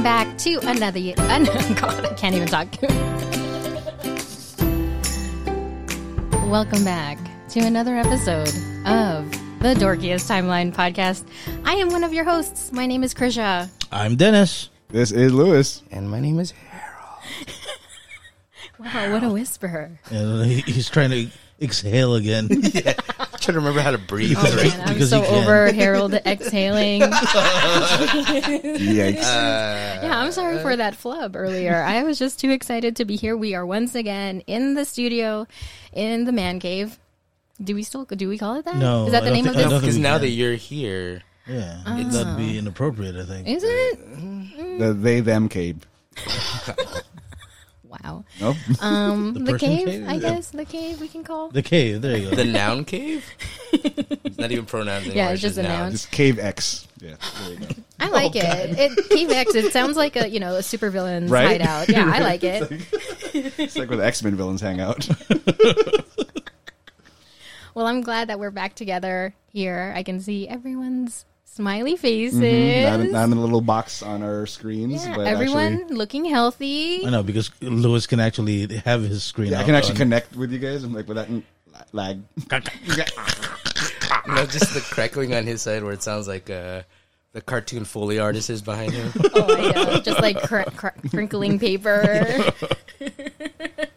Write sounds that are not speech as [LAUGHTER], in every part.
Welcome back to another. [LAUGHS] An- God, I can't even talk. Welcome back to another episode of the Dorkiest Timeline podcast. I am one of your hosts. My name is Krisha. I'm Dennis. This is Lewis. And my name is Harold. Wow, what a whisper! And he- he's trying to exhale again. [LAUGHS] [LAUGHS] trying to remember how to breathe. Oh man, I'm Because so you over Harold exhaling. Yikes. [LAUGHS] Yeah, I'm sorry for that flub earlier. I was just too excited to be here. We are once again in the studio, in the man cave. Do we still do we call it that? No, is that the name of think- I this? Because now can. that you're here, Yeah, Ah. that'd be inappropriate. I think. Is it? the they them cave. [LAUGHS] Wow. No, [LAUGHS] Um, the, person cave, cave? I Yeah. guess the cave we can call. The cave. There you go. the noun cave. it's not even pronouns anymore. [LAUGHS] Yeah, it's just a noun. just cave X. Yeah, there you go. I like it. It Cave X. It sounds like a you know a supervillain's Right? hideout. Yeah, I like [LAUGHS] it. It's like where the X Men villains hang out. Well, I'm glad that we're back together here. I can see everyone's smiley faces. not, in, not in a little box on our screens, yeah, but everyone actually, looking healthy. I know because Lewis can actually have his screen. yeah, I can actually on- connect with you guys. I'm like without lag. [LAUGHS] No, just the crackling on his side where it sounds like uh, the cartoon Foley artist is behind him. Oh, I know. Just like cr- cr- crinkling paper. [LAUGHS] [LAUGHS]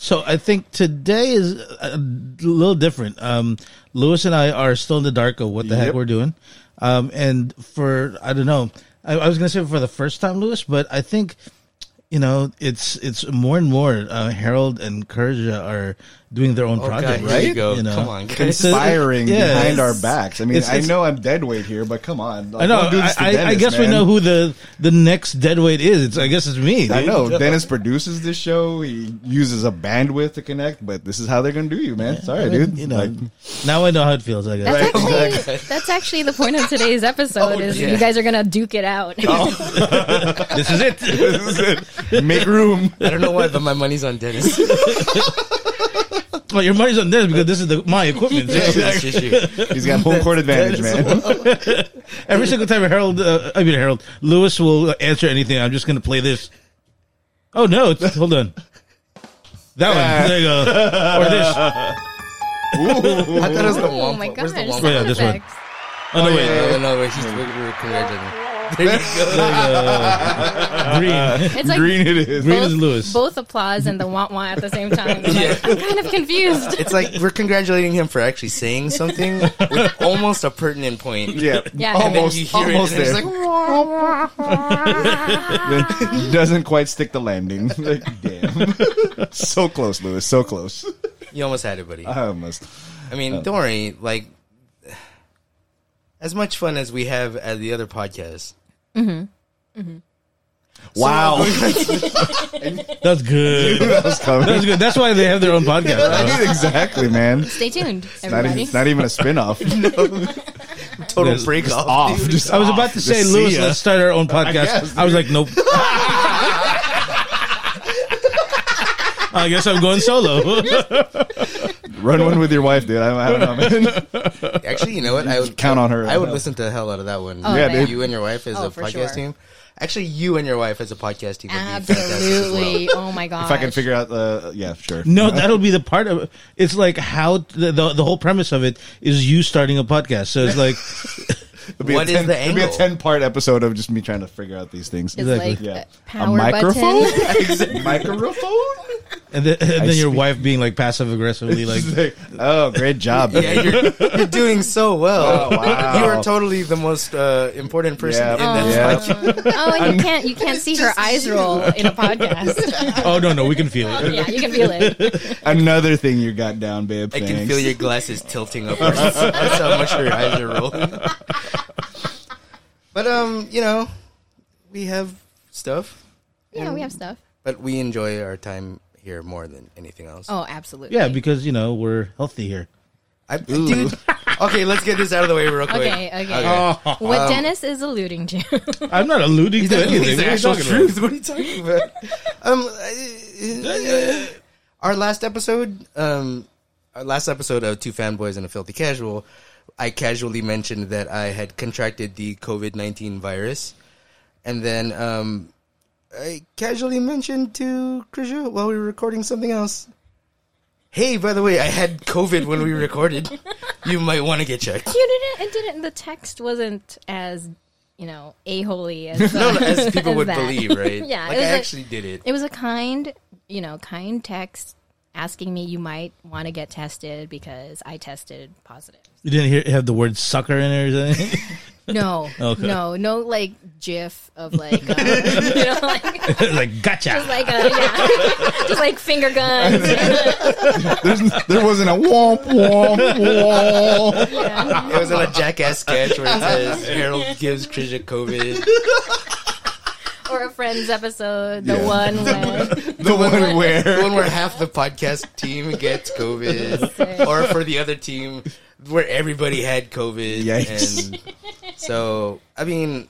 So I think today is a little different. Um, Lewis and I are still in the dark of what the heck we're doing. Um, and for I don't know, I, I was gonna say for the first time, Lewis, but I think you know it's it's more and more. Uh, Harold and Kurja are doing their own Oh, project, God, right? here you go. You know? Come on, guys. Conspiring Yeah. behind our backs. I mean, It's- I know I'm dead weight here, but come on. I know. Don't this I, I, I Dennis, guess we know who the the next deadweight is. It's, I guess it's me. I dude. know Dennis produces this show. He uses a bandwidth to connect, but this is how they're gonna do you, man. Sorry, I mean, dude. You know, Like, now I know how it feels. I guess. That's Right, actually that's actually the point of today's episode. Oh, is yeah. you guys are gonna duke it out. Oh. [LAUGHS] this is it. [LAUGHS] this is it. Make room. I don't know why, but my money's on Dennis. [LAUGHS] well, your money's on this because this is the, my equipment. That's just you. He's got home court advantage, man. [LAUGHS] Every single time Harold, uh, I mean Harold, Lewis will answer anything. I'm just going to play this. Oh no! It's, hold on. That one. There you go. Or this. [LAUGHS] I thought it was the oh one. my Where's gosh! the one? Oh, yeah, this one. effects. Oh no! Wait. No, no, wait. He's, we were congratulating. There you go. Green. It's like Green it is. Green both, is Lewis. both applause and the want want at the same time. I'm, like, I'm kind of confused. It's like we're congratulating him for actually saying something with almost a pertinent point. Yeah, Yeah. And then almost, you hear almost it, and there. it's like, Then doesn't quite stick the landing. [LAUGHS] Like, damn, so close, Lewis. So close. you almost had it, buddy. I almost. I mean, uh, don't worry. Like, as much fun as we have at the other podcasts. Mm-hmm. Mm-hmm. Wow, [LAUGHS] That's good. [LAUGHS] that was coming. That's good. That's why they have their own podcast. bro. exactly, man. Stay tuned, Not even, everybody. it's not even a spin-off. [LAUGHS] Total There's- break off. off. dude. Just I was off. about to say, see Lewis, let's start our own podcast. guess, I, was like, nope. I guess I'm going solo. Run one with your wife, dude. I, I don't know, man. [LAUGHS] Actually, you know what? I would Count on her. I would listen to the hell out of that one. Oh, Yeah, yeah. dude. You and your wife as Oh, a podcast sure. team. Actually, you and your wife as a podcast team. Would be well. Absolutely. Oh my god. [LAUGHS] If I can figure out the, yeah, sure. No, that'll be the part of It's like how the, the the whole premise of it is you starting a podcast. So it's like [LAUGHS] It'll be What a is 10, the It'll be a ten-part episode of just me trying to figure out these things. It's Exactly. like Yeah. a A microphone? button. Microphone? And then, and then your speak- wife being like passive aggressively like [LAUGHS] like, oh, great job. Yeah, you're, you're doing so well. Oh, wow. You are totally the most uh, important person Yeah. in that Yeah. podcast. Oh, and you can't you can't see her eyes roll in a podcast. oh no no we can feel it. yeah, you can feel it. Another thing you got down, babe. I can feel your glasses tilting upwards. That's how much your eyes are rolling. But um, you know, we have stuff, Yeah, we have stuff. but we enjoy our time here more than anything else. Oh, absolutely. Yeah, because you know we're healthy here. I, dude. [LAUGHS] Okay, let's get this out of the way real quick. Okay, okay. What Um, Dennis is alluding to. [LAUGHS] I'm not alluding to anything. These What are are you actual talking about? truth. What are you talking about? um, uh, our last episode, um, our last episode of Two Fanboys and a Filthy Casual, I casually mentioned that I had contracted the COVID nineteen virus, And then um, I casually mentioned to Krisha while we were recording something else. Hey, by the way, I had COVID when we recorded. You might want to get checked. You didn't. It didn't. The text wasn't as you know a holy as [LAUGHS] No, uh, no, as [LAUGHS] people as would that. believe, right? [LAUGHS] Yeah, like it I actually did it. It was a kind, you know, kind text asking me you might want to get tested because I tested positive. You didn't hear have the word sucker in it or something? No, [LAUGHS] Okay. no, no, like GIF of like, uh, [LAUGHS] you know, like [LAUGHS] like gotcha. just like a, yeah, just like finger guns. There's, there wasn't a womp womp womp. Yeah. It was in a jackass sketch where it says Harold gives Krisha COVID. [LAUGHS] Or a Friends episode, the Yeah. one [LAUGHS] where The one The where one where half the podcast team gets COVID, [LAUGHS] or for the other team where everybody had COVID. Yikes. And so, I mean,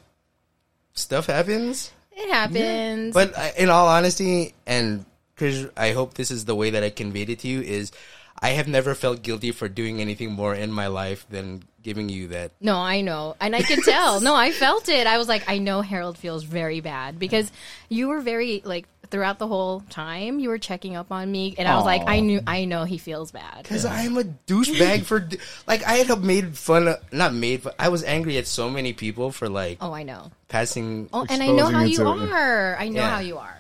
stuff happens. it happens. But I, in all honesty, and Chris, I hope this is the way that I conveyed it to you, is I have never felt guilty for doing anything more in my life than giving you that. No, I know. And I could tell. No, I felt it. I was like, I know Harold feels very bad because you were very, like, throughout the whole time, you were checking up on me. And I was like, I knew, I know he feels bad. Because I'm a douchebag for, like, I had made fun of, not made, but I was angry at so many people for, like, Oh, I know. passing. Oh, and I know how you it. are. I know Yeah. how you are.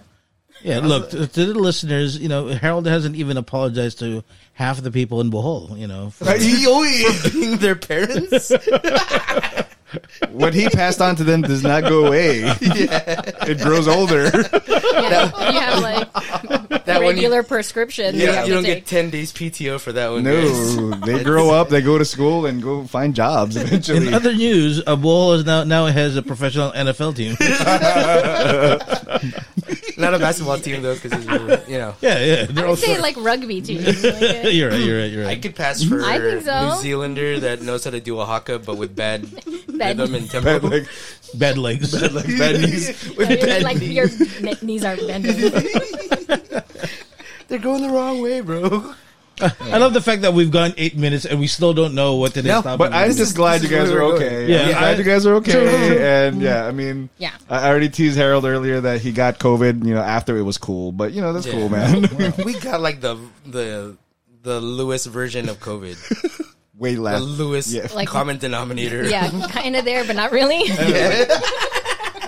Yeah, look to, to the listeners. You know, Harold hasn't even apologized to half the people in Bohol. You know, for- for [LAUGHS] being their parents? [LAUGHS] what he passed on to them does not go away. It grows older. Yeah, you have like [LAUGHS] That one you- regular prescriptions. You, you don't- have you don't take. get 10 days PTO for that one. guys. No, they grow up, they go to school, and go find jobs eventually. in other news, uh, Bohol is now now has a professional NFL team. [LAUGHS] Not a basketball team, though, because, you know. yeah, yeah, they're I all would say sort- like rugby team. [LAUGHS] Like, uh, [LAUGHS] you're right. You're right. You're I right. could pass for I think so. New Zealander that knows how to do a haka, but with bad bad- rhythm and tempo. Bad, like, Bad legs. bad knees. with like, bad like knees. your knees aren't bending. They're going the wrong way, bro. [LAUGHS] I love the fact that we've gone eight minutes and we still don't know what today's No, topic But I'm just glad you guys are okay. going. Yeah, I'm glad I- you guys are okay. And mm. yeah, I mean, Yeah. I already teased Harold earlier that he got COVID, you know, after it was cool. But you know, that's Yeah. cool, man. [LAUGHS] we got like the the the Lewis version of COVID. Way less. The. Lewis Yeah. Like- common denominator. Yeah, kind of there, but not really. [LAUGHS] It's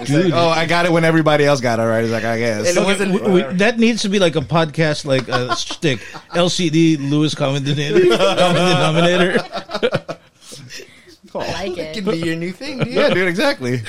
like, oh, I got it when everybody else got it. Right? It's like I guess. And it wasn't. We- we- that needs to be like a podcast, like a [LAUGHS] stick. LCD Lewis common denominator. [LAUGHS] common denominator. I like it it. can be your new thing, dude. yeah, dude, exactly.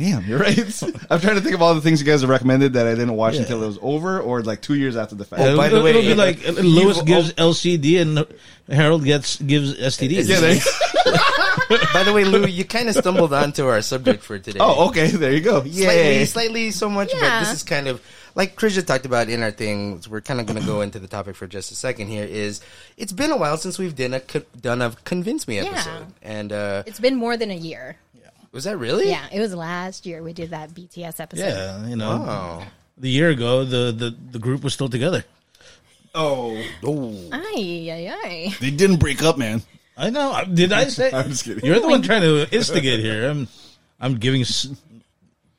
Damn, you're right. [LAUGHS] I'm trying to think of all the things you guys have recommended that I didn't watch Yeah. until it was over, or like two years after the fact. Oh, by the It'll- way, it'll be like uh, Lewis you've gives LCD and Harold gets gives STDs. yeah. They, [LAUGHS] By the way, Lou, you kind of stumbled onto our subject for today. oh, okay. There you go. Yeah. slightly slightly so much, but this is kind of like Krisha talked about in our things. We're kind of going to go into the topic for just a second. Here is it's been a while since we've done a co- done a convince me Yeah. episode, and uh, It's been more than a year. Was that really? Yeah, it was last year we did that BTS episode. Yeah, you know, Oh. the year ago the, the the group was still together. Oh. oh, Ay, ay, ay. they didn't break up, man. I know. I- Did I say? [LAUGHS] I'm just kidding. You're the one trying to instigate here. I'm I'm giving, s-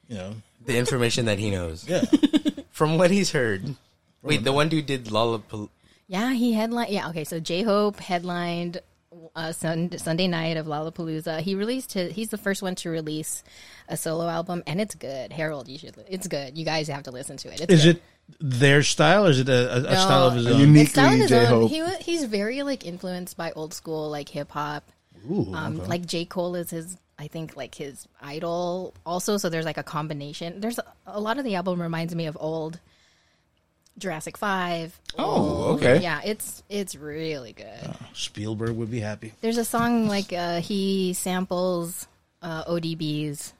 you know, The information that he knows yeah. [LAUGHS] from what he's heard. Wait, the one dude did Lollapalooza. Yeah, he headlined. Yeah, okay. So J Hope headlined uh, sun, Sunday night of Lollapalooza. He released his. He's the first one to release a solo album, and it's good. Harold, you should. It's good. You guys have to listen to it. It's Is good. it their style or is it a, a, a No, style of his own? unique- It's style on Uniquely his own. J-Hope. He he's very like influenced by old school like hip hop. Ooh, Um, okay. like J Cole is his. I think like his idol also. So there's like a combination. There's a, a lot of the album reminds me of old Jurassic Five. Oh, okay. Yeah, it's it's really good. Spielberg would be happy. There's a song like uh, he samples uh, ODB's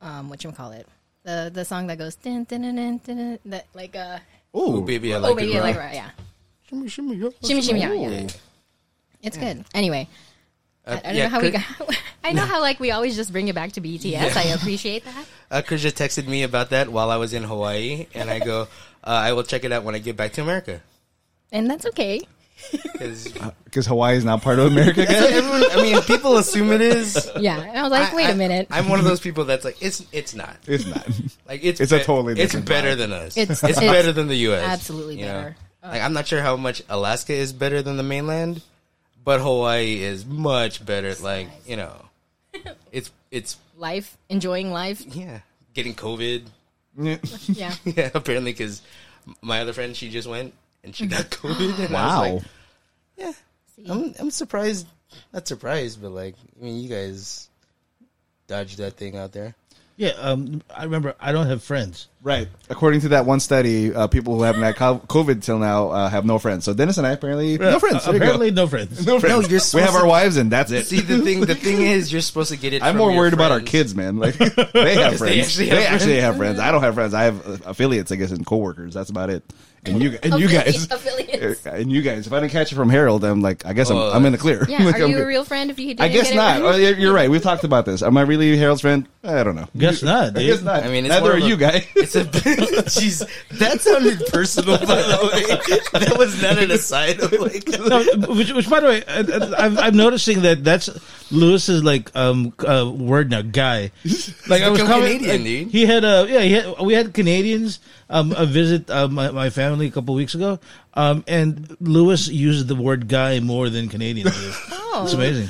um what you call it the the song that goes dun, dun, dun, dun, dun, dun, that like uh Oh, Oh, baby, I like oh baby it. I like right yeah Shimmy, shimmy, yeah. shimmy shimmy yeah, yeah. it's good anyway I, I don't know how we got [LAUGHS] I know how like we always just bring it back to BTS I appreciate that [LAUGHS] Uh, Krisha texted me about that while I was in Hawaii, and I go, uh, I will check it out when I get back to America. and that's okay Because [LAUGHS] Because Hawaii is not part of America again. everyone, I mean, people assume it is. Yeah, and I was like, I- wait I- a minute. I'm one of those people that's like, it's it's not. It's not. Like it's It's a totally it's different better vibe. than us. It's- It's, it's better than the U.S. absolutely you know? better. Like I'm not sure how much Alaska is better than the mainland, but Hawaii is much better. Like you know, [LAUGHS] it's it's life, enjoying life. yeah, getting COVID. [LAUGHS] Yeah. Yeah. [LAUGHS] Yeah, apparently because my other friend she just went and she got [LAUGHS] COVID. And I Wow. was like, yeah, I'm I'm surprised. Not surprised, but like I mean, you guys dodged that thing out there. Yeah, um, I remember I don't have friends. Right. According to that one study, uh, people who haven't had COVID till now uh, have no friends. So Dennis and I apparently no friends. Uh, There you go. apparently, no friends. [LAUGHS] no friends. No, you're we have our wives and that's it. See the thing. The thing [LAUGHS] is, you're supposed to get it. I'm from more your worried about our friends. kids, man. Like [LAUGHS] they have friends. They They actually actually, have have, friends. I don't have friends. I have uh, affiliates, I guess, and coworkers. That's about it. And you and you guys, Affiliates. and you guys. If I didn't catch it from Harold, I'm like, I guess I'm, Oh. I'm in the clear. Yeah, Like, are I'm you a good. real friend if you didn't I guess get it not. from- Oh, you're you're right. We've talked about this. Am I really Harold's friend? I don't know. Guess not, I dude. guess not. I mean, it's neither more are of a- you, guys. It's a [LAUGHS] jeez. That sounded personal, by the way. That was not an aside of like. no, which, which, by the way, I, I'm noticing that that's Lewis's like um uh, word now, guy. Like I was coming, Canadian, like, dude. He had a yeah, he had, we had Canadians um a visit uh, my my family a couple weeks ago, um and Lewis uses the word guy more than Canadian. Oh. [LAUGHS] It's amazing.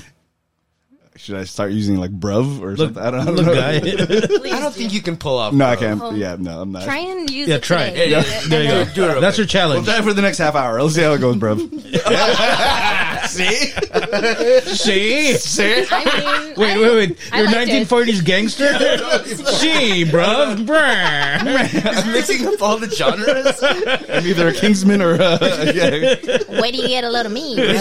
Should I start using like bruv or Look, something? I don't, I don't look, know. guy. [LAUGHS] I don't think you can pull off. No, I can't. Oh. Yeah, no, I'm not. Try and use Yeah, it try it. today. Yeah, And there you go. Do it real That's your challenge. Try it for the next half hour. Let's see how it goes, bruv. See, [LAUGHS] See, see. I mean, Wait, I- wait, wait! I You're liked it. 1940s gangster. [LAUGHS] See, bro. I'm mixing up all the genres. I'm either a Kingsman or uh, yeah. Where do you get a load of me, bro?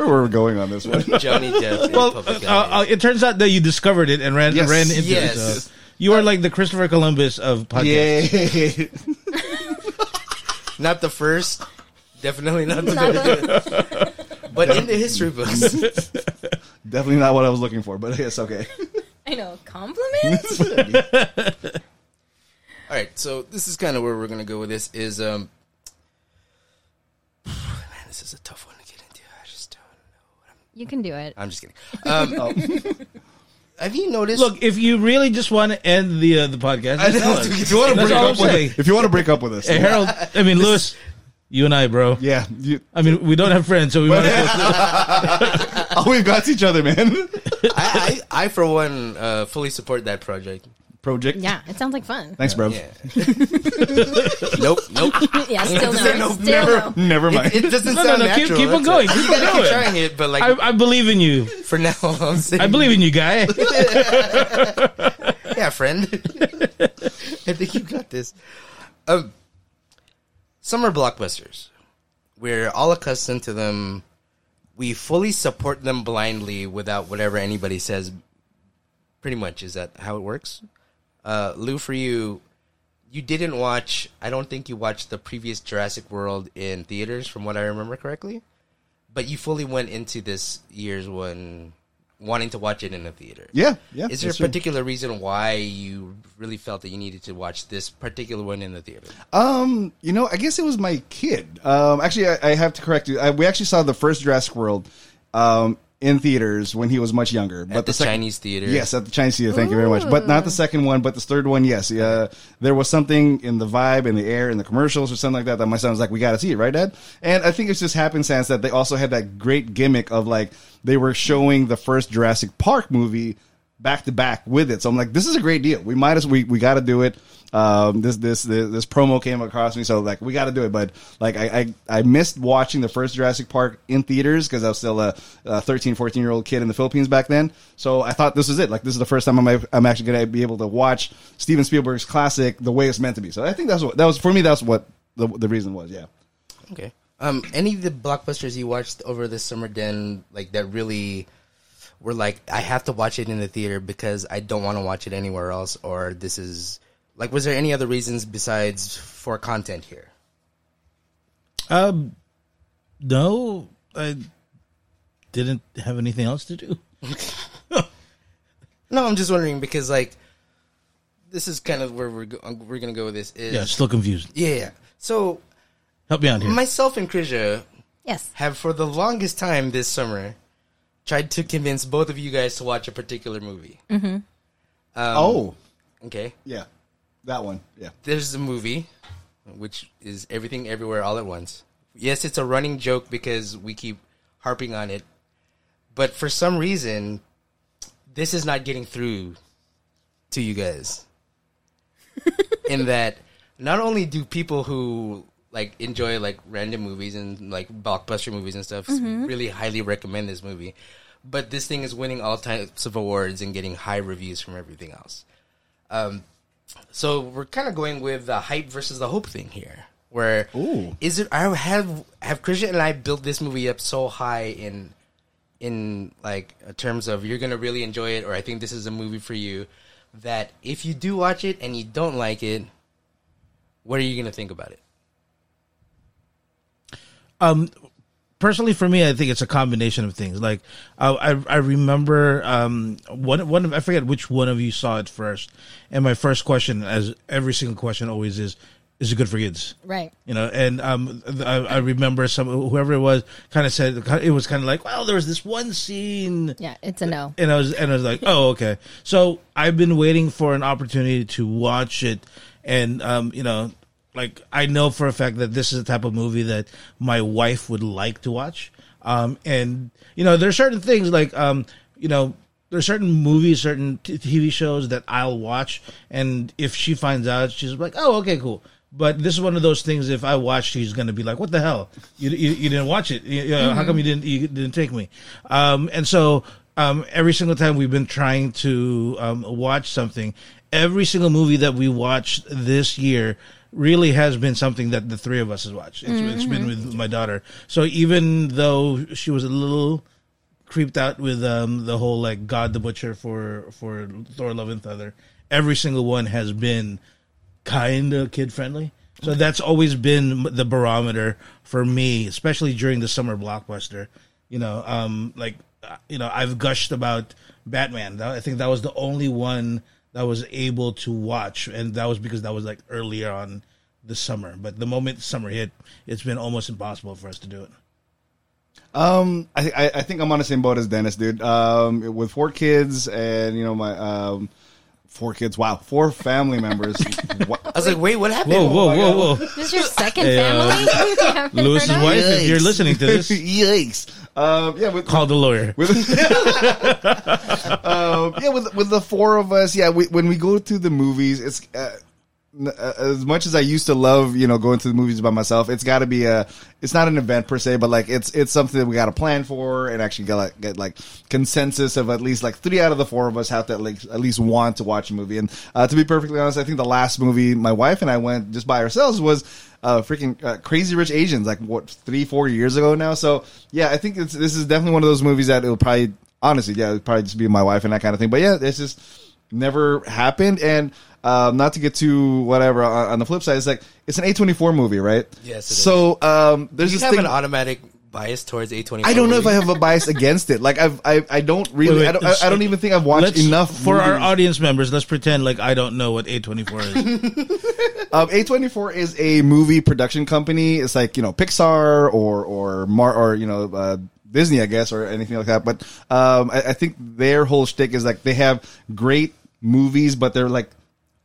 Where were we going on this one? [LAUGHS] Johnny Depp. Well, uh, uh, it turns out that you discovered it and ran Yes. ran into Yes. it. So you are like the Christopher Columbus of podcasts. Yay! [LAUGHS] not the first. Definitely not the Not best. [LAUGHS] But in the history books. Definitely not what I was looking for, but yes, okay. I know. Compliments? All right, so this is kind of where we're gonna go with this. Is um, [SIGHS] man, this is a tough one to get into. I just don't. You can do it. I'm just kidding. Um, [LAUGHS] have you noticed? Look, if you really just want to end the uh, the podcast, I know, if you want to break up with saying. If you want to break up with us, Hey, Harold, I mean Lewis, you and I, bro. yeah, you, I mean, we don't have friends, so we want to. [LAUGHS] oh, we've got each other, man. [LAUGHS] I, I, I for one, uh, fully support that project. Project. Yeah, it sounds like fun. Thanks, bro. Yeah. [LAUGHS] nope, nope. [LAUGHS] Yeah, still Say no. no, Still never. no. Never mind. It doesn't No, no, sound no, keep- natural. keep on going, keep You gotta keep going. trying it, but like I, I believe in you. for now, [LAUGHS] I'm saying I believe in you, guy. Yeah, friend. I think you got this. Um, summer blockbusters. We're all accustomed to them. We fully support them blindly without whatever anybody says. Pretty much, is that how it works? Uh, Lou, for you, you didn't watch. I don't think you watched the previous Jurassic World in theaters, from what I remember correctly. But you fully went into this year's one wanting to watch it in a theater. Yeah, yeah. Is there a that's true. particular reason why you really felt that you needed to watch this particular one in the theater? Um, you know, I guess it was my kid. Um, actually, I, I have to correct you. I, we actually saw the first Jurassic World um, in theaters when he was much younger. But At the sec- Chinese theater. Yes, at the Chinese theater. Thank you very much. But not the second one, but the third one. Yes, uh, there was something in the vibe, in the air, in the commercials, or something like that. That my son was like, "We got to see it, right, Dad?" And I think it's just happenstance that they also had that great gimmick of like they were showing the first Jurassic Park movie back to back with it. So I'm like, this is a great deal. We might as we we got to do it. Um, this, this this this promo came across me, so like we got to do it. But like I, I I missed watching the first Jurassic Park in theaters because I was still a, a 13, 14 year old kid in the Philippines back then. So I thought this is it. Like this is the first time I'm I'm actually to be able to watch Steven Spielberg's classic the way it's meant to be. So I think that's what that was for me. That's what the the reason was. Yeah. Okay. Um, any of the blockbusters you watched over this summer, Den, like that really were like, I have to watch it in the theater because I don't want to watch it anywhere else, or this is like, was there any other reasons besides for content here? Um, no, I didn't have anything else to do. [LAUGHS] No, I'm just wondering because like this is kind of where we're go- we're gonna go with this. Is Yeah, still confused. Yeah. yeah. So Help me out here. Myself and Krisha Yes. have for the longest time this summer tried to convince both of you guys to watch a particular movie. Um, oh, Okay. yeah, that one. Yeah. There's a movie which is Everything Everywhere All at Once. Yes, it's a running joke because we keep harping on it. But for some reason, this is not getting through to you guys. [LAUGHS] In that not only do people who like enjoy like random movies and like blockbuster movies and stuff really highly recommend this movie, but this thing is winning all types of awards and getting high reviews from everything else. Um, so we're kind of going with the hype versus the hope thing here. Where is Ooh. is it? I have have Christian and I built this movie up so high in in like terms of you're gonna really enjoy it, or I think this is a movie for you. That if you do watch it and you don't like it, what are you gonna think about it? um personally for me i think it's a combination of things like i i, I remember um one one of, i forget which one of you saw it first and my first question as every single question always is is it good for kids Right. you know and um i, I remember some whoever it was kind of said it was kind of like well there was this one scene Yeah, it's a no. and I was and I was like, oh okay. So I've been waiting for an opportunity to watch it, and um, you know, like I know for a fact that this is the type of movie that my wife would like to watch. Um, and you know, there are certain things like um, you know. there are certain movies, certain TV shows that I'll watch, and if she finds out, she's like, "Oh, okay, cool." But this is one of those things. If I watch, she's gonna be like, "What the hell? You you, you didn't watch it? You, know, How come you didn't you didn't take me?" Um, and so um, every single time we've been trying to um, watch something, every single movie that we watched this year really has been something that the three of us has watched. It's, it's been with my daughter. So even though she was a little creeped out with um, the whole like God the Butcher for for Thor: Love and Thunder, every single one has been kind of kid friendly. So that's always been the barometer for me, especially during the summer blockbuster. You know, um, like uh, you know, I've gushed about Batman. I think that was the only one that was able to watch, and that was because that was like earlier on the summer. But the moment summer hit, it's been almost impossible for us to do it. Um, I, I I think I'm on the same boat as Dennis, dude. Um, with four kids and you know my um, four kids. Wow, four family members. [LAUGHS] What? I was like, wait, what happened? Whoa, whoa, whoa, whoa! This is your second Hey, family? [LAUGHS] You haven't Lewis's heard of? wife, if you're listening to this, [LAUGHS] Yikes. Um, yeah, with, call the lawyer. [LAUGHS] with [LAUGHS] um, yeah, with with the four of us, yeah. We, when we go to the movies, it's uh, uh, as much as I used to love, you know, going to the movies by myself. It's got to be a. It's not an event per se, but like it's it's something that we got to plan for and actually get like, get like consensus of at least like three out of the four of us have to like at least want to watch a movie. And uh, to be perfectly honest, I think the last movie my wife and I went just by ourselves was uh, freaking uh, Crazy Rich Asians, like what three, four years ago now. So yeah, I think this is definitely one of those movies that it'll probably, honestly, yeah, it'll probably just be my wife and that kind of thing. But yeah, it's just never happened. And um, not to get to whatever on, on the flip side, it's like it's an A twenty four movie, right? Yes, it is. so um, there's You this have thing. an automatic bias towards A24. I don't know if I have a bias [LAUGHS] against it. Like I've, I, I don't really. Wait, wait, I, don't, I, I don't even think I've watched enough for our audience members. Let's pretend like I don't know what A twenty four is. [LAUGHS] Um, A24 is a movie production company. It's like, you know, Pixar or, or Mar, or, you know, uh, Disney, I guess, or anything like that. But, um, I, I think their whole shtick is like they have great movies, but they're like,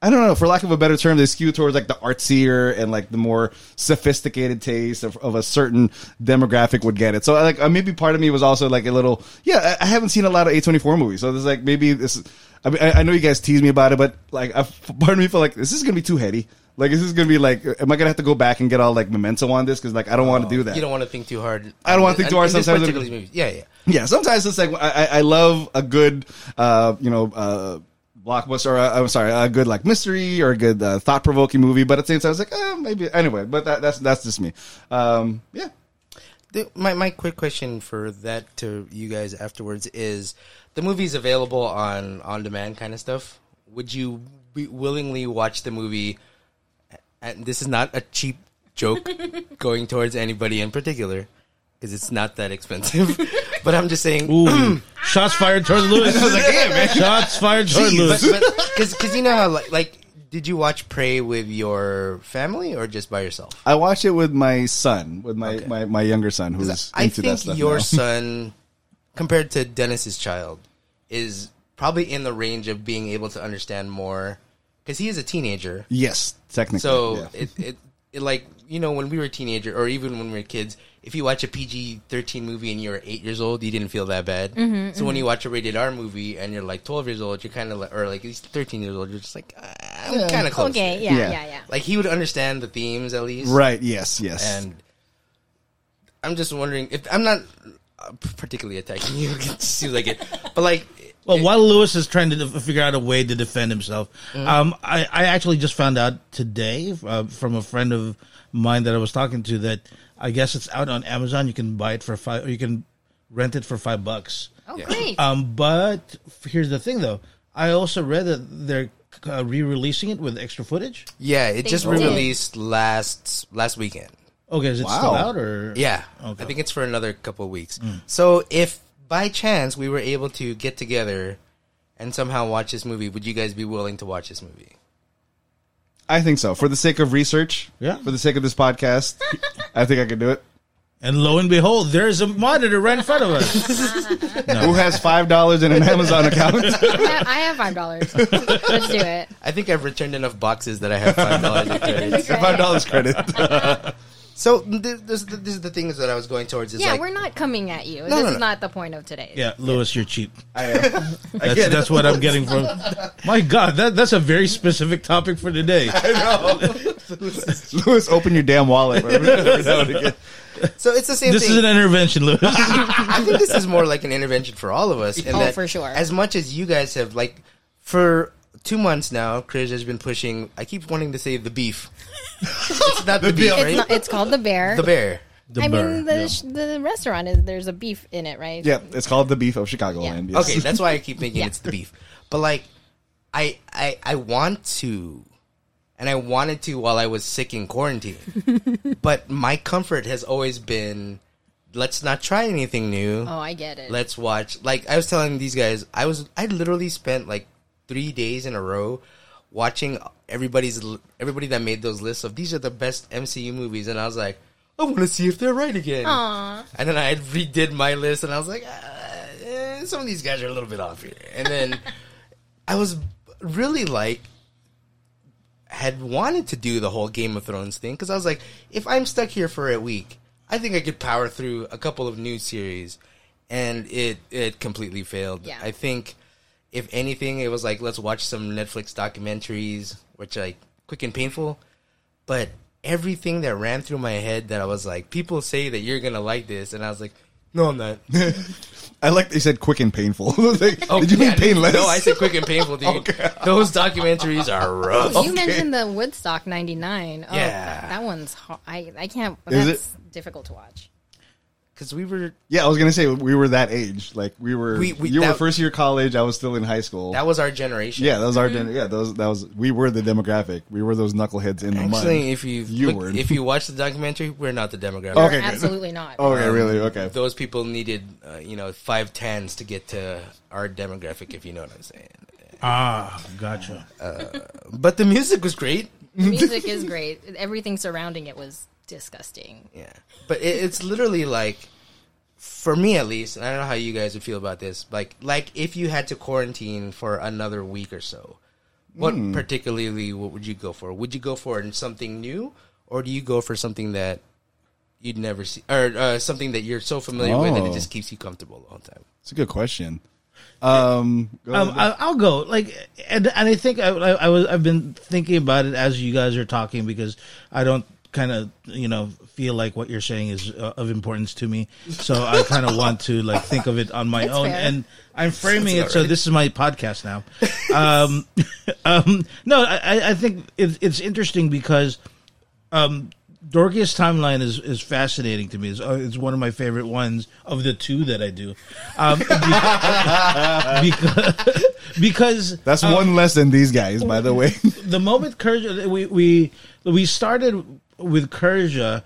I don't know, for lack of a better term, they skew towards like the artsier and like the more sophisticated taste of, of a certain demographic would get it. So like uh, maybe part of me was also like a little, yeah, I, haven't seen a lot of A24 movies. So there's like maybe this, I mean, I, know you guys tease me about it, but like, I, part of me feel like this is going to be too heady. Like, is this to be like, am I going to have to go back and get all like memento on this? Cause like, I don't want to do that. You don't want to think too hard. I don't wanna think too hard sometimes. Yeah, yeah. Yeah, sometimes it's like I, I I love a good, uh, you know, uh, blockbuster. Or, uh, I'm sorry, a good like mystery or a good uh, thought provoking movie. But at the same time, I was like, eh, maybe anyway. But that, that's that's just me. Um, yeah. The, my my quick question for that to you guys afterwards is the movie's available on on demand kind of stuff. Would you be willingly watch the movie? And this is not a cheap joke [LAUGHS] going towards anybody in particular because it's not that expensive. [LAUGHS] but I'm just saying. Ooh, [CLEARS THROAT] shots fired towards Lewis. [LAUGHS] I was like, yeah, man. Shots fired towards Lewis. because you know how like, like did you watch Prey with your family or just by yourself? I watched it with my son, with my, Okay. my, my younger son, who's I into that think stuff. your now. [LAUGHS] son, compared to Dennis's child, is probably in the range of being able to understand more because he is a teenager. yes, technically. So yeah. it, it it like you know when we were a teenager or even when we were kids, if you watch a PG thirteen movie and you're eight years old, you didn't feel that bad. Mm-hmm, so when you watch a rated R movie and you're like twelve years old, you're kind of like or like at least thirteen years old, you're just like "Ah, I'm kind of close. Okay, yeah, Yeah. yeah, yeah. Like he would understand the themes at least, right, yes, yes. And I'm just wondering if I'm not uh, particularly attacking you. [LAUGHS] it seems like it, but like. Well, while Lewis is trying to def- figure out a way to defend himself, um, I, I actually just found out today uh, from a friend of mine that I was talking to that I guess it's out on Amazon. You can buy it for five, or you can rent it for five bucks. Oh, Yeah. great. Um, but here's the thing, though. I also read that they're uh, re-releasing it with extra footage. Yeah, it They just did. re-released last last weekend. Okay, is it Wow. still out or? Yeah, Okay. I think it's for another couple of weeks. So if by chance we were able to get together and somehow watch this movie, would you guys be willing to watch this movie? I think so. For the sake of research, Yeah. for the sake of this podcast, I think I could do it. And lo and behold, there's a monitor right in front of us. [LAUGHS] Who has five dollars in an Amazon account? [LAUGHS] I have- five dollars. Let's do it. I think I've returned enough boxes that I have five dollars in [LAUGHS] credits. five dollars credit. So th- this, this is the things that I was going towards. Is Yeah, like, we're not coming at you. No, this no, is not the point of today. yeah, Lewis, you're cheap. I am. [LAUGHS] That's, get that's what I'm getting from. [LAUGHS] My God, that that's a very specific topic for today. [LAUGHS] I know. Lewis, open your damn wallet. Every now and again. So it's the same This thing. is an intervention, Lewis. I think this is more like an intervention for all of us. In Oh, that for sure. As much as you guys have, like, for two months now, Chris has been pushing. I keep wanting to say the beef. [LAUGHS] it's not the, beef, beef. It's, right? not, it's called the bear. the bear. The I burr, mean, the yeah. sh the restaurant is there's a beef in it, right? Yeah, it's called the beef of Chicagoland. Yes. Okay, that's why I keep thinking Yeah. it's the beef. But like, I I I want to, and I wanted to while I was sick in quarantine. [LAUGHS] but my comfort has always been, let's not try anything new. Oh, I get it. Let's watch. Like I was telling these guys, I was I literally spent like three days in a row watching everybody's everybody that made those lists of these are the best MCU movies, and I was like, I want to see if they're right again. Aw. And then I redid my list, and I was like, ah, eh, some of these guys are a little bit off here. And then [LAUGHS] I was really like, had wanted to do the whole Game of Thrones thing because I was like, if I'm stuck here for a week, I think I could power through a couple of new series, and it it completely failed. Yeah. I think if anything, it was like let's watch some Netflix documentaries, which like quick and painful, but everything that ran through my head that I was like, people say that you're gonna like this, and I was like, no, I'm not. [LAUGHS] I like they said quick and painful. [LAUGHS] Like, [LAUGHS] Oh, did you mean painless? No, I said quick and painful, dude. Those documentaries are rough. You mentioned the Woodstock '99. Oh, Yeah. that, that one's hard. I I can't. Is That's difficult to watch. Because we were Yeah, I was gonna say we were that age. Like we were. We- we- you were first year college. I was still in high school. that was our generation. yeah, that was our. Mm-hmm. gen- Yeah, those that was. We were the demographic. We were those knuckleheads in the mud. Actually, if you You look- were. if you watch the documentary, we're not the demographic. Okay, good. Absolutely not. okay, really? Okay. Those people needed, uh, you know, five tens to get to our demographic, if you know what I'm saying. ah, gotcha. But the music was great. The music is great. Everything surrounding it was disgusting. Yeah, but it, it's literally like, for me at least, and I don't know how you guys would feel about this. Like, like if you had to quarantine for another week or so, what Hmm. particularly what would you go for? Would you go for something new, or do you go for something that you'd never see, or uh, something that you're so familiar with that Oh. it just keeps you comfortable all the whole time? It's a good question. Um, go Um. I, I'll go. Like, and and I think I, I, I was I've been thinking about it as you guys are talking because I don't kind of you know feel like what you're saying is uh, of importance to me. So I kind of want to like think of it on my That's own, fair. and I'm framing it. So this is my podcast now. Um, [LAUGHS] um, no, I, I- I think it's it's interesting because um, Dorkiest Timeline is, is fascinating to me. It's, uh, it's one of my favorite ones of the two that I do. Um, [LAUGHS] [LAUGHS] because, because That's one less than these guys, by the way. the moment Kurja, we, we, we started with Kurja,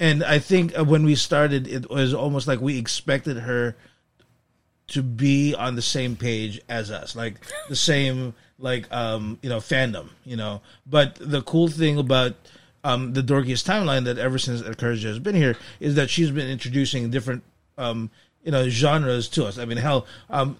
and I think when we started, it was almost like we expected her to be on the same page as us, like the same like um you know fandom, you know. But the cool thing about um the dorkiest timeline that ever since Encourage has been here is that she's been introducing different um you know genres to us. I mean, hell, um,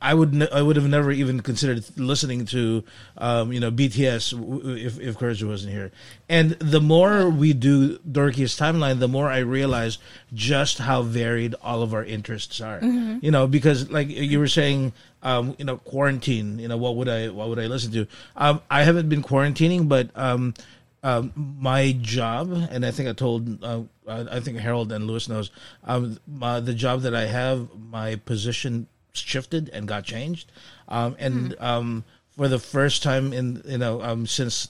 I would ne- I would have never even considered listening to um, you know BTS if if Courage wasn't here. And the more we do Dorkiest Timeline, the more I realize just how varied all of our interests are. You know, because like you were saying. Um, you know, quarantine. You know, what would I what would I listen to? Um, I haven't been quarantining, but um, my job, and I think I told, uh, I I think Harold and Lewis knows, um, my, the job that I have, my position shifted and got changed, um, and um, for the first time in you know um, since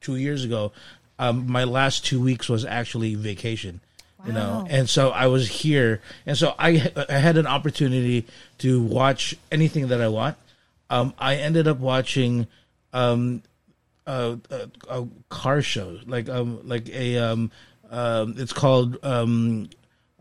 two years ago, um, my last two weeks was actually vacation. You know, and so I was here, and so I I had an opportunity to watch anything that I want. Um, I ended up watching um, a, a, car show, like um, like a um, um, it's called um,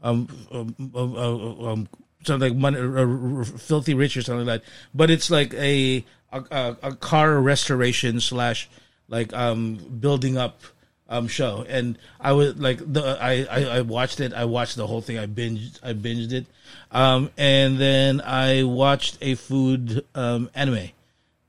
um, um, um, um, um something like money, uh, uh, filthy rich or something like that. But it's like a a, a, a car restoration slash like um building up um show, and I was like the I, I I watched it. I watched the whole thing. I binged I binged it, um, and then I watched a food um anime.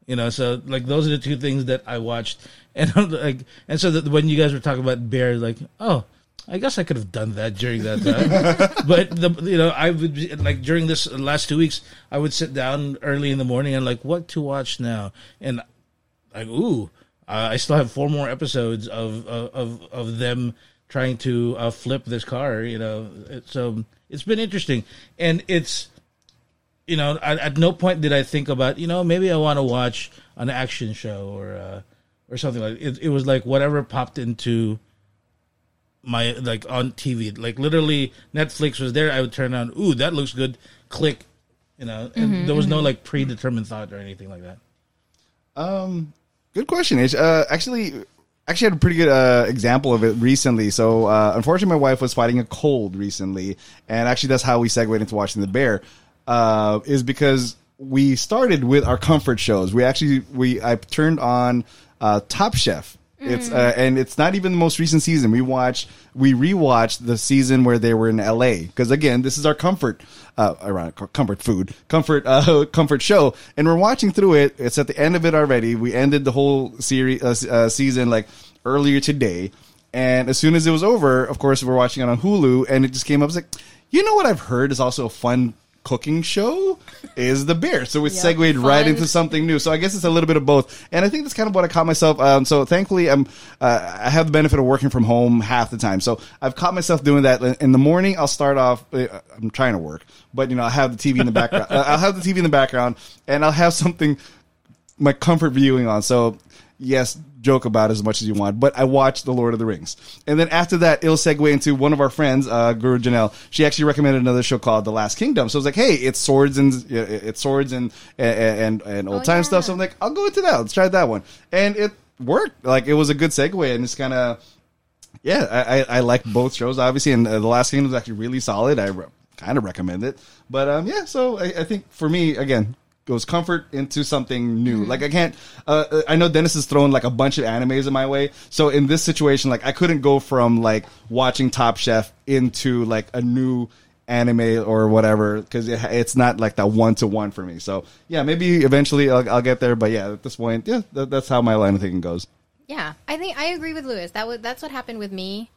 You know, so like those are the two things that I watched, [LAUGHS] and I'm like, and so that when you guys were talking about bears, like, oh, I guess I could have done that during that time, [LAUGHS] but the you know I would be, like during this last two weeks I would sit down early in the morning and like what to watch now, and like ooh, uh, I still have four more episodes of of of, of them trying to uh, flip this car, you know, so it's been interesting, and it's you know, at, at no point did I think about, you know, maybe I want to watch an action show or uh, or something like it. It was like whatever popped into my like on TV. Like literally, Netflix was there. I would turn on. Ooh, that looks good. Click, you know. And there was no like predetermined thought or anything like that. Um, good question. H. Uh, actually, actually had a pretty good uh, example of it recently. So, uh, unfortunately, my wife was fighting a cold recently, and actually, that's how we segued into watching The Bear. Uh, is because we started with our comfort shows. We actually we I turned on uh, Top Chef. It's uh, and it's not even the most recent season. We watched we rewatched the season where they were in L.A. because again, this is our comfort, uh, ironic comfort food, comfort uh, [LAUGHS] comfort show, and we're watching through it. It's at the end of it already. We ended the whole series uh, uh, season like earlier today, and as soon as it was over, of course, we're watching it on Hulu, and it just came up. It's like, you know what I've heard is also a fun cooking show is the Bear. So we Yep, segued right into something new. So I guess it's a little bit of both. And I think that's kind of what I caught myself. Um, so thankfully, I'm, uh, I have the benefit of working from home half the time. So I've caught myself doing that. In the morning, I'll start off, uh, I'm trying to work, but you know, I have the TV in the background. uh, I'll have the TV in the background and I'll have something, my comfort viewing on. So yes, joke about as much as you want, but I watched The Lord of the Rings. And then after that, it'll segue into one of our friends, uh, Guru Janelle. She actually recommended another show called The Last Kingdom. So I was like, hey, it's swords and, uh, it's swords and, and, and old Oh, time yeah. stuff. So I'm like, I'll go into that. Let's try that one. And it worked. Like, it was a good segue and it's kind of, yeah, I, I, I like both shows, obviously, and uh, The Last Kingdom is actually really solid. I re- kind of recommend it. But um, yeah, so I, I think for me, again, goes comfort into something new. Like I can't, uh, uh, I know Dennis has thrown like a bunch of animes in my way. So in this situation, like I couldn't go from like watching Top Chef into like a new anime or whatever because it, it's not like that one to one for me. So yeah, maybe eventually I'll, I'll get there. But yeah, at this point, yeah, that, that's how my line of thinking goes. Yeah, I think I agree with Lewis. That was that's what happened with me.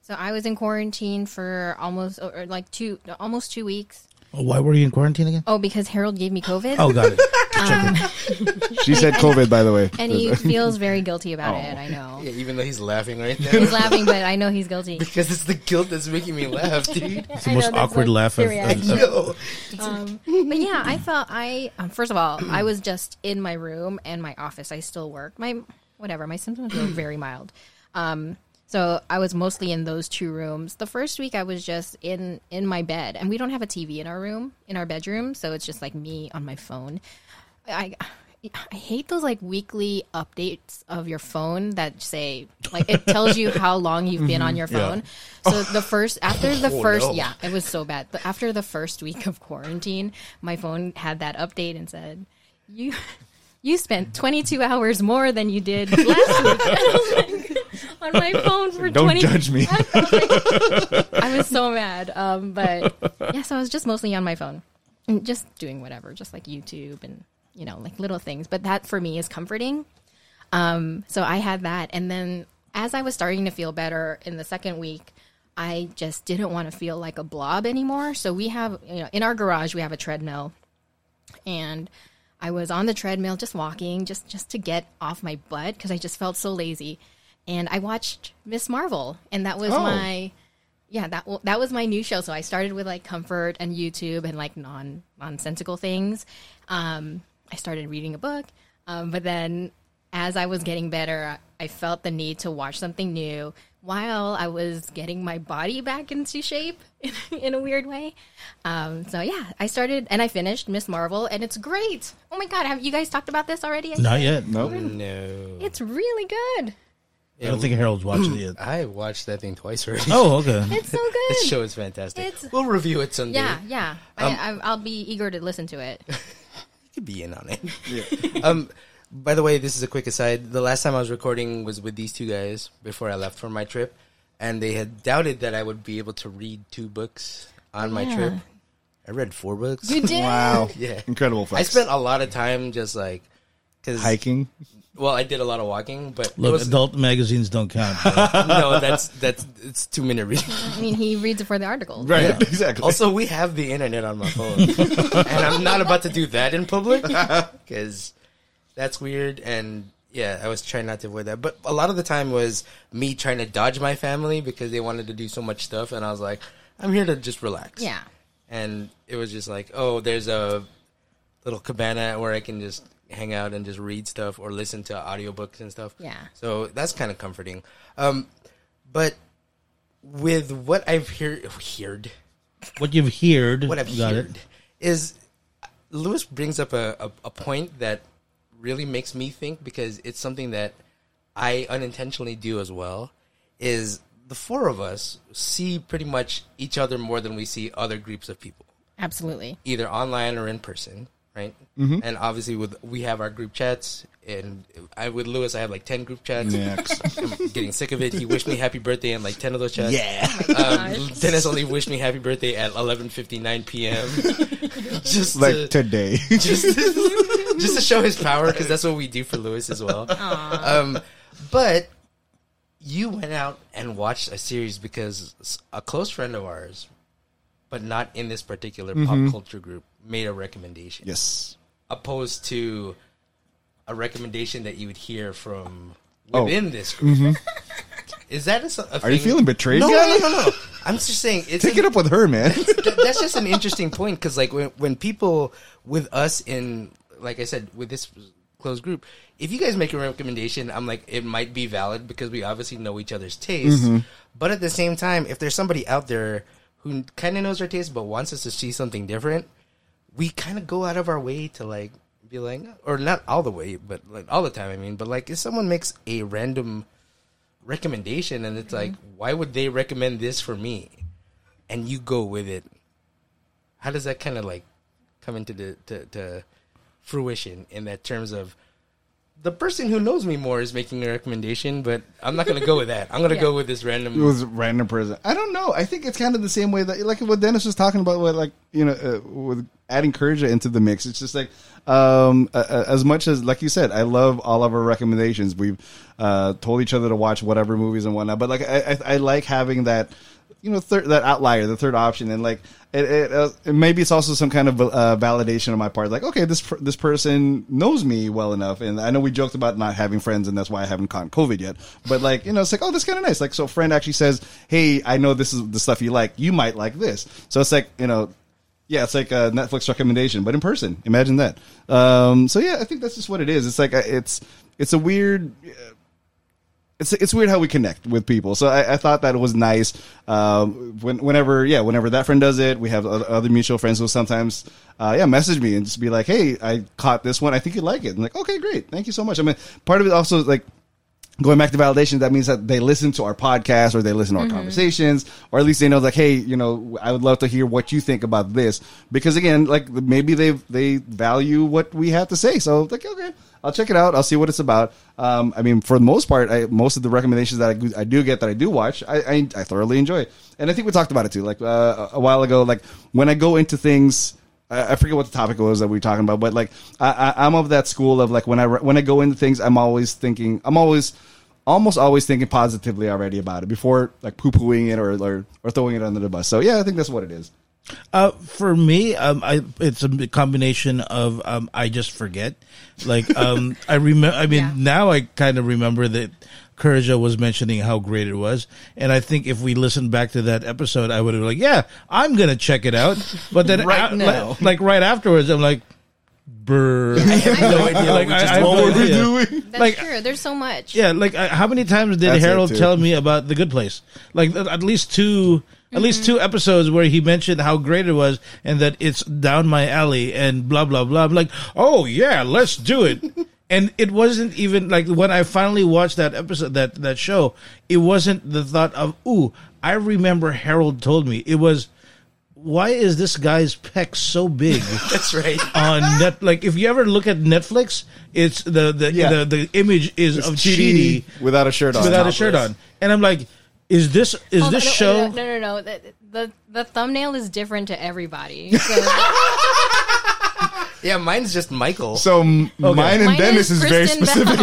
So I was in quarantine for almost or like two almost two weeks. Oh, why were you in quarantine again? Oh, because Harold gave me COVID. Oh, got it. [LAUGHS] [LAUGHS] She said COVID, by the way. and he feels very guilty about it. Oh. I know. Yeah, even though he's laughing right [LAUGHS] now. He's laughing, but I know he's guilty. because it's the guilt that's making me laugh, dude. It's the most awkward laugh I've of Yo. Um, but yeah, I felt I um, first of all, I was just in my room and my office. I still work. My whatever, my symptoms were very mild. Um, so I was mostly in those two rooms. The first week I was just in in my bed, and we don't have a TV in our room, in our bedroom, so it's just like me on my phone. I I hate those like weekly updates of your phone that say like it tells you how long you've been on mm-hmm. your phone. So the first after the [LAUGHS] Oh, first no. yeah, it was so bad. But after the first week of quarantine, my phone had that update and said you you spent 22 hours more than you did last week. [LAUGHS] [LAUGHS] And I was like, on my phone for Don't 20 judge me. [LAUGHS] I was so mad. Um, but [LAUGHS] yeah, so I was just mostly on my phone and just doing whatever, just like YouTube and you know, like little things. But that for me is comforting. Um, so I had that, and then as I was starting to feel better in the second week, I just didn't want to feel like a blob anymore. So we have, you know, in our garage we have a treadmill, and I was on the treadmill just walking, just just to get off my butt because I just felt so lazy. And I watched Miss Marvel, and that was Oh. my yeah that w- that was my new show. So I started with like comfort and YouTube and like non nonsensical things. Um, I started reading a book, um, but then as I was getting better, I I felt the need to watch something new while I was getting my body back into shape [LAUGHS] in a weird way. Um, so yeah, I started and I finished Miss Marvel, and it's great. Oh my god, have you guys talked about this already? Not yet. Nope. No. It's really good. I don't think Harold's watched it yet. [CLEARS THROAT] I watched that thing twice already. Oh, okay. [LAUGHS] It's so [LAUGHS] good. This show is fantastic. It's- we'll review it someday. Yeah, yeah. I, I, I'll be eager to listen to it. [LAUGHS] You could be in on it. um, by the way, this is a quick aside. The last time I was recording was with these two guys before I left for my trip, and they had doubted that I would be able to read two books on my Yeah. trip. I read four books. You did? Wow. Yeah. Incredible. I spent a lot of time just like because hiking. Well, I did a lot of walking, but Look, was, adult magazines don't count. [LAUGHS] no, that's that's it's two minute reading. I mean, he reads it for the article. Right. Yeah. Exactly. Also, we have the internet on my phone, [LAUGHS] and I'm not about to do that in public because that's weird. And yeah, I was trying not to avoid that. But a lot of the time was me trying to dodge my family because they wanted to do so much stuff, and I was like, I'm here to just relax. Yeah. And it was just like, oh, there's a little cabana where I can just hang out and just read stuff or listen to audiobooks and stuff. Yeah. So that's kind of comforting. Um, but with what I've heard, heard what you've heard, what I've got heard it. is Lewis brings up a, a, a point that really makes me think because it's something that I unintentionally do as well. Is the four of us see pretty much each other more than we see other groups of people, Absolutely. either online or in person, right? And obviously, with we have our group chats, and I with Lewis, I have like ten group chats. Next. I'm [LAUGHS] getting sick of it. He wished me happy birthday in like ten of those chats. yeah. Um, Dennis only wished me happy birthday at 11:59 p.m. [LAUGHS] just Like to, today. just to, just to show his power because that's what we do for Lewis as well. Um, but you went out and watched a series because a close friend of ours, but not in this particular pop culture group, made a recommendation. yes. opposed to a recommendation that you would hear from Oh. within this group. [LAUGHS] Is that a, a Are you feeling betrayed, No, no, no, no. I'm just saying it's Take an- it up with her, man. th- that's just an interesting point because like when when people with us in like I said with this closed group, if you guys make a recommendation, I'm like it might be valid because we obviously know each other's tastes. Mm-hmm. But at the same time, if there's somebody out there who kind of knows our taste but wants us to see something different, we kind of go out of our way to like be like or not all the way, but like all the time. I mean, but like if someone makes a random recommendation and it's like mm-hmm. why would they recommend this for me and you go with it how does that kind of like come into the to, to fruition in that terms of the person who knows me more is making a recommendation but i'm not going to go with that i'm going [LAUGHS] to Yeah. go with this random. It random was random person. I don't know. I think it's kind of the same way that, like, what Dennis was talking about, with like, you know, uh, with adding Courage into the mix. It's just like, um, uh, uh, as much as, like you said, I love all of our recommendations. We've uh, told each other to watch whatever movies and whatnot, but like, I, I, I like having that. You know, third, that outlier, the third option, and like, it, it, uh, maybe it's also some kind of uh, validation on my part. Like, okay, this this person knows me well enough, and I know we joked about not having friends, and that's why I haven't caught COVID yet. But like, you know, it's like, oh, that's kind of nice. Like, so a friend actually says, hey, I know this is the stuff you like. You might like this. So it's like, you know, yeah, it's like a Netflix recommendation, but in person. Imagine that. Um, so yeah, I think that's just what it is. It's like a, it's it's a weird. uh, it's it's weird how we connect with people. So I, I thought that it was nice. Um, when, whenever, yeah, whenever that friend does it, we have other mutual friends who sometimes, uh, yeah, message me and just be like, "Hey, I caught this one. I think you'd like it." And like, okay, great, thank you so much. I mean, part of it also like going back to validation, that means that they listen to our podcast or they listen to our conversations, or at least they know like, hey, you know, I would love to hear what you think about this because again, like maybe they they value what we have to say. So like, okay, I'll check it out. I'll see what it's about. Um, I mean, for the most part, I, most of the recommendations that I, I do get that I do watch, I, I, I thoroughly enjoy. And I think we talked about it too, like uh, a while ago. Like when I go into things. I I forget what the topic was that we were talking about, but like I, I, I'm of that school of like when I when I go into things, I'm always thinking, I'm always almost always thinking positively already about it before like poo pooing it or, or or throwing it under the bus. So yeah, I think that's what it is. Uh, for me, um, I it's a combination of um, I just forget. Like um, I remember. I mean, Yeah. now I kind of remember that Kurja was mentioning how great it was, and I think if we listened back to that episode, I would have been like, "Yeah, I'm gonna check it out." But then, [LAUGHS] Right a- now. like, like right afterwards, I'm like, "Brr." [LAUGHS] I have no idea Like, we I- just I have told no doing? That's Like- true. There's so much. Yeah, like uh, how many times did That's Harold tell me about the Good Place? Like at at least two, at least two mm-hmm. episodes where he mentioned how great it was and that it's down my alley and blah blah blah. I'm like, oh yeah, let's do it. [LAUGHS] and it wasn't even like when I finally watched that episode, that that show, it wasn't the thought of, ooh, I remember Harold told me. It was, why is this guy's pec so big? [LAUGHS] That's right. on net like if you ever look at Netflix, it's the the Yeah. the, the image is It's of Chidi Chidi without a shirt on. without a shirt on, and I'm like, is this is Oh, this no, show? No, no, no. no. The, the the thumbnail is different to everybody. So [LAUGHS] Yeah, mine's just Michael. So m- mine and Mine Dennis is, very Kristen specific.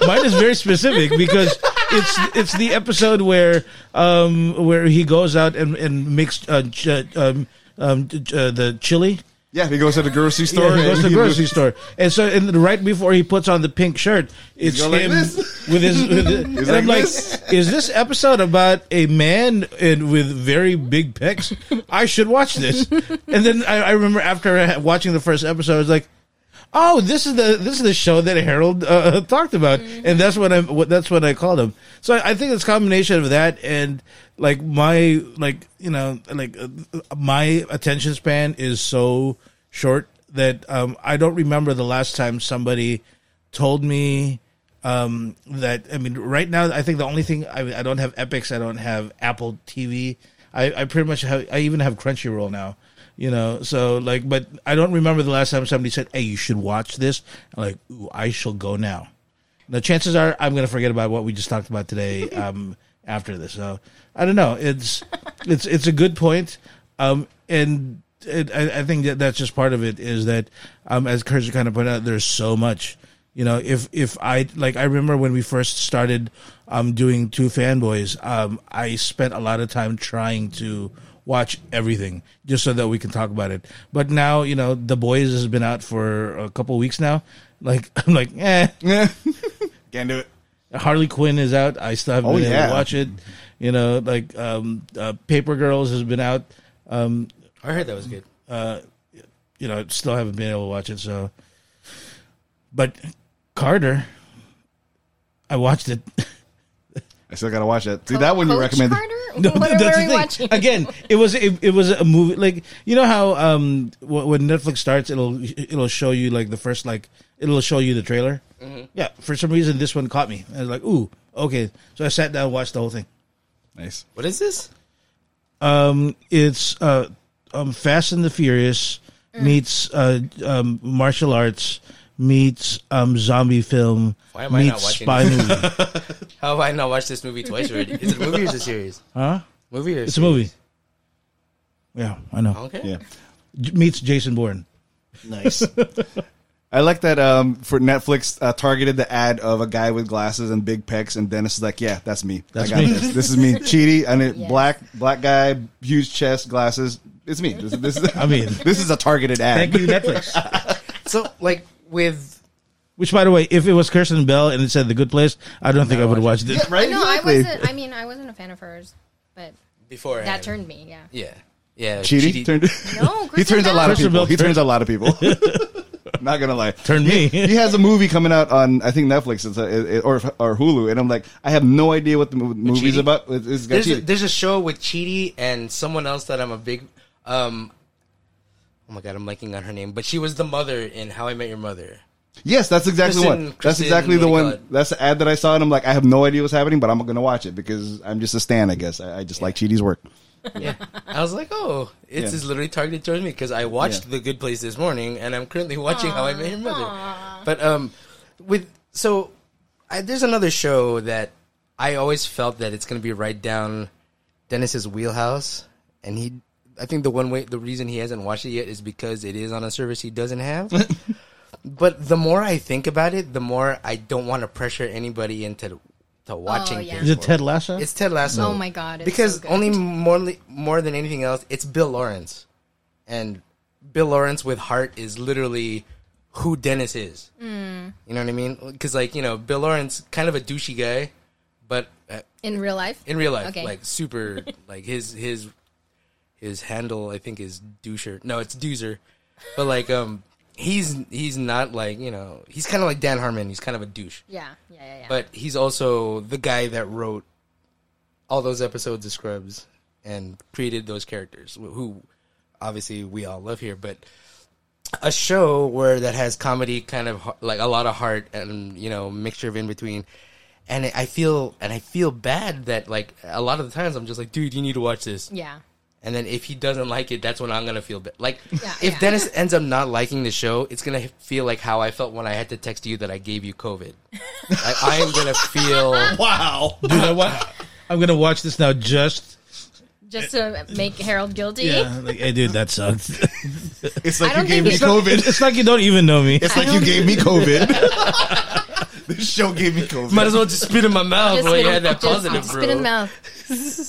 Bell. [LAUGHS] Mine is very specific because it's it's the episode where um where he goes out and and makes uh, ch- um um uh, the chili. Yeah, he goes to the grocery store. Yeah, he goes to the grocery store, and so and right before he puts on the pink shirt, it's like him this. with his. With his [LAUGHS] and like I'm like, this. is this episode about a man in, with very big pecs? I should watch this. [LAUGHS] And then I, I remember after watching the first episode, I was like. Oh, this is the this is the show that Harold uh, [LAUGHS] talked about, and that's what I what that's what I called him. So I, I think it's a combination of that and like my like you know like uh, my attention span is so short that um, I don't remember the last time somebody told me um, that. I mean, right now I think the only thing I, I don't have Epix, I don't have Apple TV. I, I pretty much have. I even have Crunchyroll now. You know, so like, but I don't remember the last time somebody said, "Hey, you should watch this." I'm like, Ooh, I shall go now. The chances are I'm going to forget about what we just talked about today [LAUGHS] um, after this. So I don't know. It's it's it's a good point, um, and it, I, I think that that's just part of it. Is that um, as Kurz kind of pointed out, there's so much. You know, if if I like, I remember when we first started um, doing two fanboys, um, I spent a lot of time trying to watch everything just so that we can talk about it. But now, you know, The Boys has been out for a couple weeks now. Like [LAUGHS] I'm like, eh. [LAUGHS] Can't do it. Harley Quinn is out. I still haven't Oh, been able to watch it. You know, like um, uh, Paper Girls has been out. Um, I heard that was good. you know, still haven't been able to watch it. So, but Carter, I watched it. [LAUGHS] I still gotta watch that. See that one you Coach recommended. Carter? [LAUGHS] No, [LAUGHS] what that's the thing. watching? Again, it was it, it was a movie like you know how um when Netflix starts it'll it'll show you like the first like it'll show you the trailer. Yeah, for some reason this one caught me. I was like, ooh, okay. So I sat down and watched the whole thing. Nice. What is this? Um, it's uh, um, Fast and the Furious meets uh, um, martial arts meets um, zombie film Why am I not meets watching spy this? movie. [LAUGHS] How have I not watched this movie twice already? Is it a movie or is it a series? Huh? Movie or It's a movie. Yeah, I know. Okay. Yeah. J- Meets Jason Bourne. Nice. I like that um, for Netflix uh, targeted the ad of a guy with glasses and big pecs, and Dennis is like, "Yeah, that's me. That's I got me." this. This is me. [LAUGHS] Chidi and it, Yes. black black guy, huge chest, glasses. It's me. This, this is. [LAUGHS] I mean, this is a targeted ad. thank you, Netflix. So, like, with. Which, by the way, if it was Kristen Bell and it said The Good Place, I don't think I would watch watched it. right? No, I wasn't. I mean, I wasn't a fan of hers, but Before that turned me. Yeah. Yeah. Yeah. Chidi, turned. [LAUGHS] [LAUGHS] No, he turns a lot of Kristen people. Bell He turns [LAUGHS] a lot of people. Not gonna lie. Turn me. He has a movie coming out on I think Netflix it's a, it, or or Hulu, and I'm like, I have no idea what the mo- movie's Chidi? about. It's, it's got There's a, Chidi. there's a show with Chidi and someone else that I'm a big. Um, oh my god, I'm blanking on her name, but she was the mother in How I Met Your Mother. Yes, that's exactly the Kristen- one. That's Kristen, exactly the what do you one. call it? That's the ad that I saw, and I'm like, I have no idea what's happening, but I'm gonna watch it because I'm just a stan. I guess I, I just like Chidi's work. Yeah, I was like, oh, it's Yeah. just literally targeted towards me because I watched Yeah. The Good Place this morning, and I'm currently watching How I Met Your Mother. But um, with so I, there's another show that I always felt that it's going to be right down Dennis's wheelhouse, and he. I think the one way, the reason he hasn't watched it yet is because it is on a service he doesn't have. [LAUGHS] but the more I think about it, the more I don't want to pressure anybody into to watching. Oh, yeah. Is it Ted Lasso? It's Ted Lasso. Oh my God, it's because so good. only more more than anything else, it's Bill Lawrence, and Bill Lawrence with heart is literally who Dennis is. Hmm. You know what I mean? Because like you know, Bill Lawrence, kind of a douchey guy, but uh, In real life? in real life, Okay. like super, [LAUGHS] like his his his handle I think is doucher. No, it's doozer, but like um. He's he's not like you know he's kind of like Dan Harmon. He's kind of a douche Yeah, yeah, yeah. yeah. but he's also the guy that wrote all those episodes of Scrubs and created those characters, who obviously we all love here. But a show where that has comedy, kind of like a lot of heart and you know mixture of in between. And I feel and I feel bad that like a lot of the times I'm just like, dude, you need to watch this. yeah. And then if he doesn't like it, that's when I'm gonna feel bad. Like Yeah, if yeah. Dennis ends up not liking the show, it's gonna feel like how I felt when I had to text you that I gave you COVID. [LAUGHS] like, I am gonna feel. wow, dude! I wa- I'm gonna watch this now. Just Just to make Harold guilty? yeah, like, hey, dude, that sucks. [LAUGHS] It's like you gave me think it's- COVID. it's like you don't even know me. It's like you gave me COVID. [LAUGHS] this show gave me COVID. Might as well just spit in my mouth Just while you had that just positive, spit in the mouth.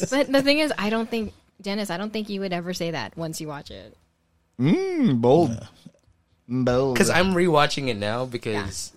but the thing is, I don't think, Dennis, I don't think you would ever say that once you watch it. Mm, bold. Bold. Because I'm rewatching it now because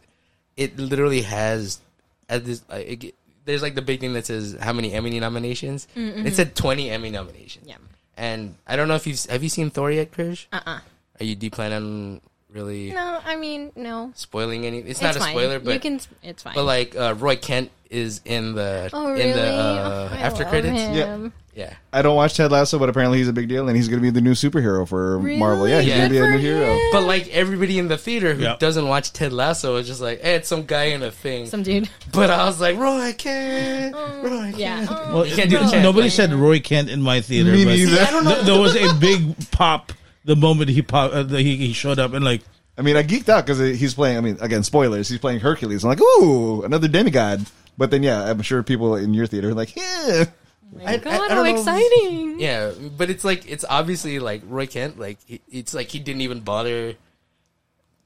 it literally has. At this, uh, it, there's like the big thing that says how many Emmy nominations. It said 20 Emmy nominations. Yeah. And I don't know if you've have you seen Thor yet, Krish? Uh uh Are you do you plan on really No, I mean, no. spoiling any? It's not it's a fine. spoiler, but you can. It's fine. but like uh, Roy Kent is in the oh, really? in the uh, Oh, I after love credits. him. Yeah, I don't watch Ted Lasso, but apparently he's a big deal, and he's going to be the new superhero for Marvel. Yeah, he's Yeah. going to be a new for hero. but like everybody in the theater who Yeah. doesn't watch Ted Lasso is just like, hey, it's some guy in a thing. Some dude. but I was like, Roy Kent, Roy Kent. Yeah. Oh, Well, You can't do the n- chant. nobody said Roy Kent in my theater. Me but neither. I don't know. th- there was a big pop the moment he pop, uh, the- he, he showed up and like I mean, I geeked out because he's playing. I mean, again, spoilers. He's playing Hercules. I'm like, ooh, another demigod. But then, yeah, I'm sure people in your theater are like, yeah. my I- God, I how don't know. exciting. Yeah, but it's like it's obviously like Roy Kent. Like he, it's like he didn't even bother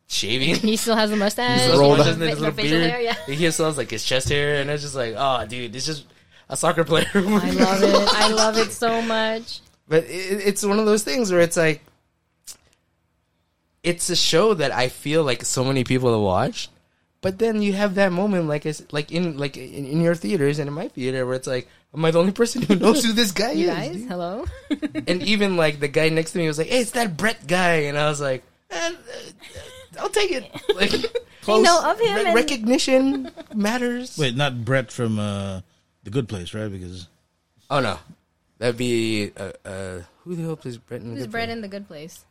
shaving. [LAUGHS] He still has a mustache. He's rolled much up. as his little facial beard. hair, yeah. He still has like his chest hair, and it's just like, oh, dude, it's just a soccer player. I love it. I love it [LAUGHS] so much. But it, it's one of those things where it's like, it's a show that I feel like so many people have watched, but then you have that moment, like it's like in like in, in your theaters and in my theater, where it's like, am I the only person who knows who this guy You is? guys, dude? hello. [LAUGHS] And even like the guy next to me was like, "Hey, it's that Brett guy," and I was like, eh, uh, "I'll take it." [LAUGHS] Like, close. know of him Re- and- recognition matters. [LAUGHS] wait, not Brett from uh, the Good Place, right? Because Oh no, that'd be uh, uh, who the hell plays Brett in the Who's Good Brett Place? in the good place?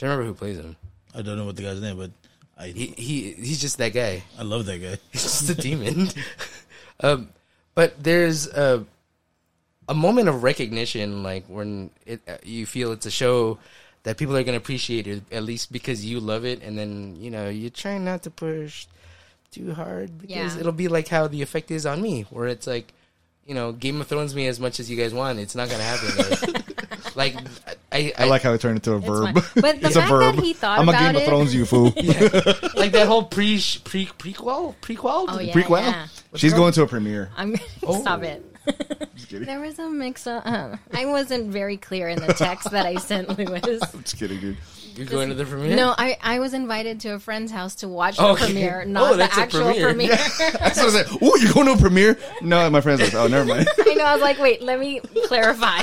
Do you remember who plays him? I don't know what the guy's name, but I He he he's just that guy. I love that guy. He's just a demon. [LAUGHS] um, but there's a a moment of recognition, like when it uh, you feel it's a show that people are going to appreciate it, at least because you love it, and then you know you're trying not to push too hard because Yeah. it'll be like how the effect is on me, where it's like. You know, Game of Thrones me as much as you guys want. It's not gonna happen. [LAUGHS] like, I, I, I like how it turned into a verb. fine. But [LAUGHS] the it's a verb. that he thought I'm a about Game of Thrones, you fool. [LAUGHS] like that whole pre pre prequel prequel. Oh yeah, Prequel? yeah. She's going to a premiere. I'm Oh. stop it. [LAUGHS] Just kidding. There was a mix up. Uh, I wasn't very clear in the text that I sent Lewis. I'm just kidding, dude. You're going to the premiere? No, I, I was invited to a friend's house to watch the Okay. premiere, Oh, not the that's a actual premiere. premiere. I was like, "Ooh, you're going to a premiere?" No, my friend's like, "Oh, never mind." I know. I was like, wait, let me clarify.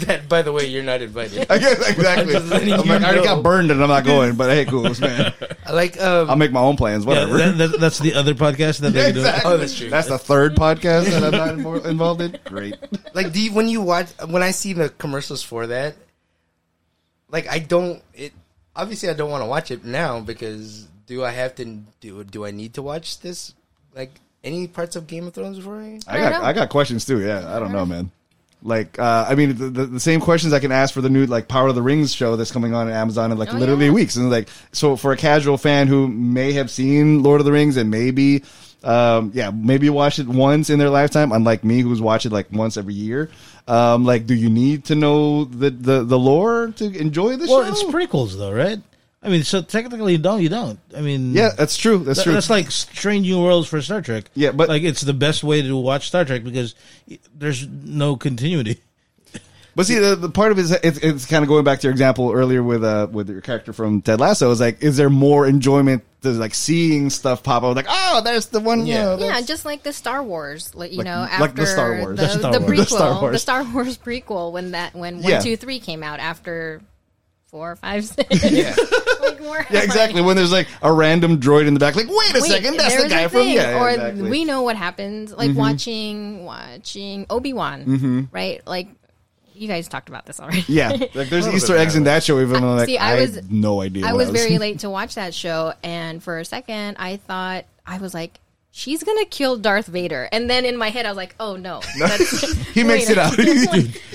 [LAUGHS] that, by the way, you're not invited. I guess exactly. I'm just letting I'm you like, I already know. got burned and I'm not going. But hey, cool, man. I like, um, I'll make my own plans. Yeah, Whatever. that, that, that's the other podcast that they do. exactly. Oh, that's true. That's the third podcast that I'm not involved in. Great. like do you, when you watch when I see the commercials for that, like I don't it obviously I don't want to watch it now because do I have to do do I need to watch this like any parts of Game of Thrones before I? I I got don't know. I got questions too. Yeah, I don't know, man. Like, uh, I mean, the, the, the same questions I can ask for the new like Power of the Rings show that's coming on Amazon in like Oh, literally yeah. weeks. And like, so for a casual fan who may have seen Lord of the Rings and maybe, um, yeah, maybe watched it once in their lifetime, unlike me who's watched it like once every year. Um, like, do you need to know the the, the lore to enjoy the Well, show? Well, it's prequels though, right? I mean, so technically, you don't. You don't. I mean, yeah, that's true. That's That- true. That's like Strange New Worlds for Star Trek. Yeah, but- like it's the best way to watch Star Trek because there's no continuity. [LAUGHS] But see, the, the part of it is it's, it's kind of going back to your example earlier with uh with your character from Ted Lasso. Is like, is there more enjoyment to like seeing stuff pop up? Like, oh, there's the one. Yeah. Yeah, Yeah, just like the Star Wars, like you Like- know, like after the Star Wars. the, The Star the Wars. [LAUGHS] prequel, The Star Wars. the Star Wars prequel, when that when Yeah. one, two, three came out after four, five, six. Yeah. [LAUGHS] like, more, yeah, exactly. When there's like a random droid in the back, like, wait a Wait, second, that's the guy from thing. yeah, or exactly. Mm-hmm. we know what happens. Like watching watching Obi Wan, right? Like you guys talked about this already. yeah, [LAUGHS] like there's Easter eggs in that show. Even though like See, I, I was- had no idea. I what was very late to watch that show, and for a second, I thought I was like, "She's gonna kill Darth Vader," and then in my head, I was like, "Oh no!" [LAUGHS] That's, He makes it out.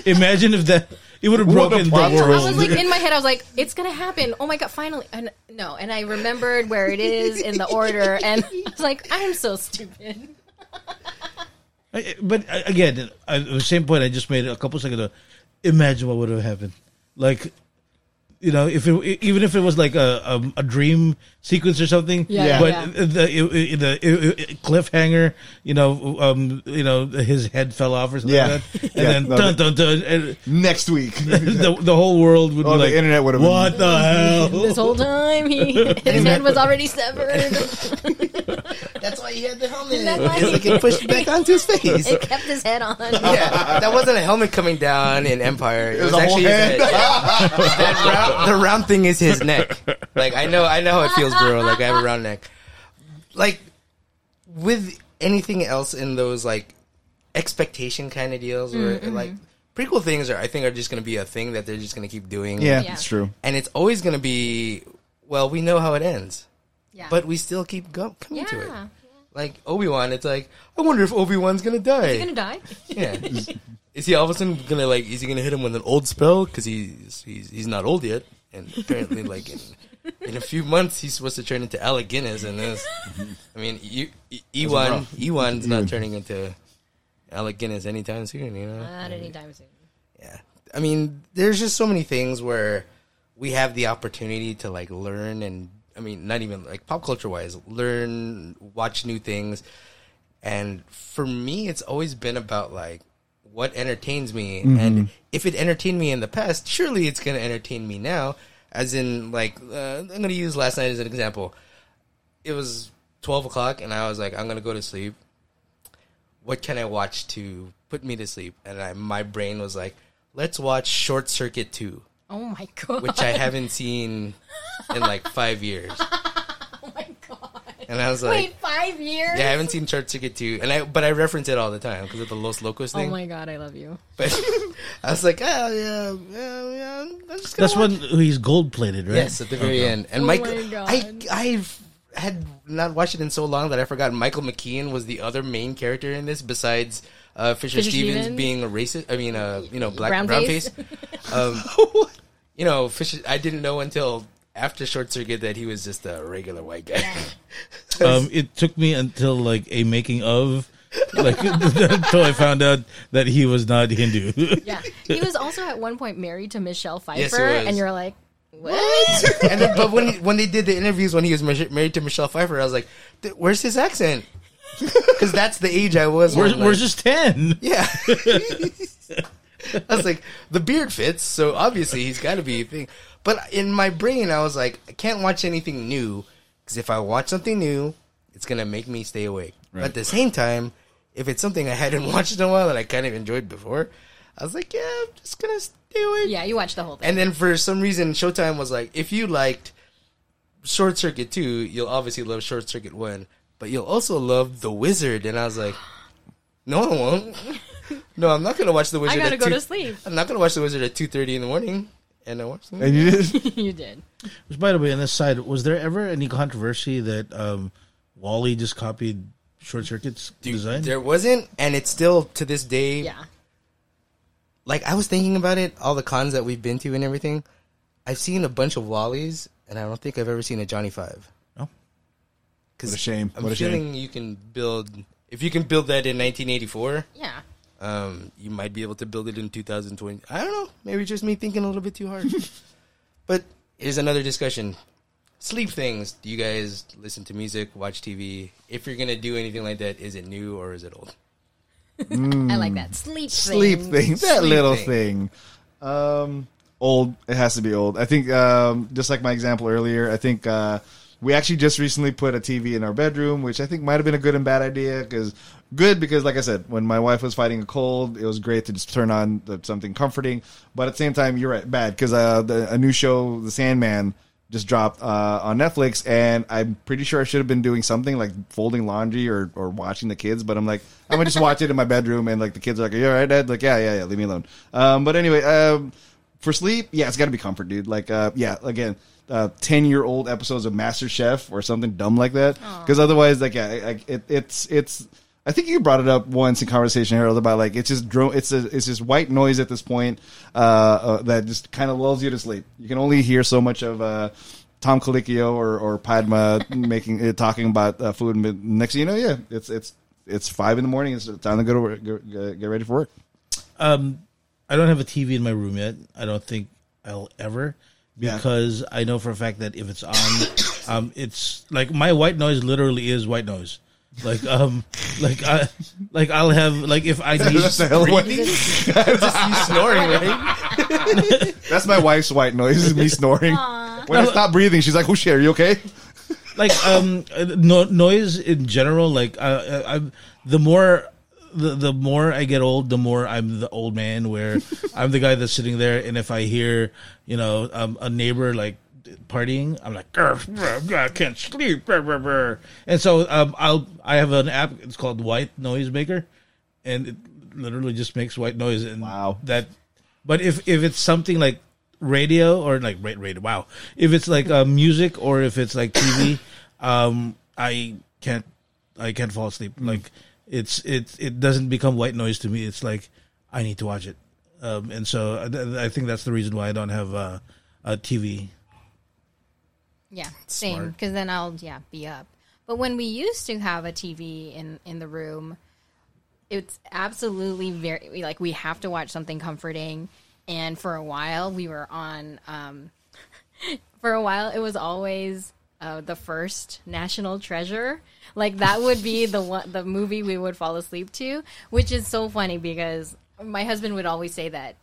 Imagine if that it would have broken a the plot twist. I was like in my head, I was like, "It's gonna happen!" Oh my god, finally! And no, and I remembered where it is in the order, and [LAUGHS] I was like, "I'm so stupid." But again, I, the same point I just made a couple seconds ago. Imagine what would have happened. Like, you know, if it, even if it was like a a, a dream sequence or something. Yeah, Yeah. But yeah. the it, the it, cliffhanger, you know, um, you know, his head fell off or something Yeah. like that, and [LAUGHS] Yeah, then no, dun dun dun, and Next week. [LAUGHS] the the whole world would Oh, be the like, internet would have been- what the hell? [LAUGHS] This whole time, he his head was already severed. That's why he had the helmet. That's why Because he- it could push back onto his face. It kept his head on. yeah, that wasn't a helmet coming down in Empire. It, was, was a actually whole his head. head. That [LAUGHS] round, the round thing is his neck. [LAUGHS] Like I know, I know how it feels, bro. Like I have a round neck. Like with anything else in those like expectation kind of deals, or mm-hmm, mm-hmm. like prequel things, are I think are just going to be a thing that they're just going to keep doing. yeah, Yeah. it's true. and it's always going to be. Well, we know how it ends, Yeah. but we still keep go- coming to it. yeah, Like Obi Wan, it's like I wonder if Obi Wan's gonna die. you gonna die? Yeah. [LAUGHS] is he all of a sudden gonna like? Is he gonna hit him with an old spell because he's he's he's not old yet, and apparently [LAUGHS] like in, in a few months he's supposed to turn into Alec Guinness and this. I mean, you, E- Ewan rough. Ewan's not turning into Alec Guinness anytime soon. You know. Not anytime soon. Yeah. I mean, there's just so many things where we have the opportunity to like learn and I mean, not even like pop culture wise, learn, watch new things. And for me, it's always been about like what entertains me. And if it entertained me in the past, surely it's going to entertain me now. As in, like, uh, I'm going to use last night as an example. It was 12 o'clock, and I was like, I'm going to go to sleep. What can I watch to put me to sleep? And I, my brain was like, let's watch Short Circuit 2 Oh my [LAUGHS] god. which I haven't seen in like five years. Oh my god. And I was like, Wait, five years? yeah, I haven't seen Short Ticket 2. And I, but I reference it all the time because of the Los Locos thing. Oh my god, I love you. But [LAUGHS] I was like, oh, yeah, yeah, yeah I'm just That's watch. when he's gold plated, right? Yes, at the very end. And Oh Mike, my God. I, I've had not watched it in so long that I forgot Michael McKean was the other main character in this besides uh, Fisher, Fisher Stevens, Stevens? being a racist. I mean, uh, you know, black Brown brown, face? face. [LAUGHS] um, [LAUGHS] you know, Fisher. I didn't know until after Short Circuit that he was just a regular white guy. [LAUGHS] Um, it took me until like a making of, like [LAUGHS] until I found out that he was not Hindu. [LAUGHS] Yeah. He was also at one point married to Michelle Pfeiffer, Yes, and you're like, what? and then, but when when they did the interviews when he was married to Michelle Pfeiffer, I was like, "Th- "Where's his accent?" Because that's the age I was. Where's, when, like- where's his ten? Yeah. I was like, the beard fits, so obviously he's got to be a thing. But in my brain, I was like, I can't watch anything new because if I watch something new, it's gonna make me stay awake. But at the same time, if it's something I hadn't [LAUGHS] watched in a while that I kind of enjoyed before, I was like, yeah, I'm just gonna do it. Yeah, you watched the whole thing. And then for some reason, Showtime was like, if you liked Short Circuit 2, you'll obviously love Short Circuit 1, but you'll also love The Wizard. And I was like, [GASPS] no, I won't. [LAUGHS] No, I'm not going to watch The Wizard I gotta at go 2 to sleep. I'm not going to watch The Wizard at 2.30 in the morning. And I watched the And you did? [LAUGHS] you did. Which, by the way, on this side, was there ever any controversy that um, WALL-E just copied Short Circuit's Dude, design? There wasn't, and it's still to this day. Yeah. Like I was thinking about it, all the cons that we've been to and everything. I've seen a bunch of Wallies, and I don't think I've ever seen a Johnny Five. No? Cause What a shame. I'm What a shame. feeling you can build if you can build that in 1984. Yeah. Um, you might be able to build it in 2020. I don't know. Maybe just me thinking a little bit too hard. [LAUGHS] but here's another discussion. Sleep things. Do you guys listen to music, watch TV? If you're gonna do anything like that, is it new or is it old? [LAUGHS] I like that. Sleep things. Sleep thing. thing. That Sleep little thing. thing. Um, old. It has to be old. I think, um, just like my example earlier, I think uh, we actually just recently put a TV in our bedroom, which I think might have been a good and bad idea. Because good because, like I said, when my wife was fighting a cold, it was great to just turn on the, something comforting. But at the same time, you're right, bad because uh, a new show, The Sandman. Just dropped uh, on Netflix, and I'm pretty sure I should have been doing something like folding laundry or, or watching the kids. But I'm like, I'm gonna just watch it in my bedroom, and like the kids are like, "Are you all right, Dad?" Like, yeah, yeah, yeah. Leave me alone. Um, but anyway, um, for sleep, yeah, it's got to be comfort, dude. Like, uh, yeah, again, ten year old episodes of Master Chef or something dumb like that. Because otherwise, like, yeah, it, it's it's. I think you brought it up once in conversation, Harold, about like it's just dro- it's a, it's just white noise at this point uh, uh, that just kind of lulls you to sleep. You can only hear so much of uh, Tom Colicchio or, or Padma [LAUGHS] making uh, talking about uh, food. And next thing you know, yeah, it's it's it's five in the morning. It's time to go to work, get, get ready for work. Um, I don't have a TV in my room yet. I don't think I'll ever Yeah. because I know for a fact that if it's on, [COUGHS] um, it's like my white noise literally is white noise. Like um, like I, like I'll have like if I [LAUGHS] need That's the hell of what- [LAUGHS] just you snoring, right? [LAUGHS] That's my wife's white noise. Is me snoring. When I stop breathing, she's like, "Oh shit, are you okay?" like um uh, no, noise in general like uh, I, I'm the more the the more I get old the more I'm the old man where I'm the guy that's sitting there and if I hear you know um, a neighbor like partying I'm like "Grr, grr, grr, I can't sleep brr, brr, brr." and so um I'll I have an app it's called White Noise Maker and it literally just makes white noise and Wow. that but if if it's something like radio or like radio wow. If it's like uh, music or if it's like tv [LAUGHS] um i can't i can't fall asleep. Like it's it it doesn't become white noise to me. It's like i need to watch it. Um and so I, I think that's the reason why i don't have uh, a tv Yeah, same. Because then I'll yeah be up. But when we used to have a TV in in the room, it's absolutely very like we have to watch something comforting. And for a while, we were on. Um, [LAUGHS] for a while, it was always uh, the first National Treasure. Like that would be the [LAUGHS] one the movie we would fall asleep to, which is so funny because my husband would always say that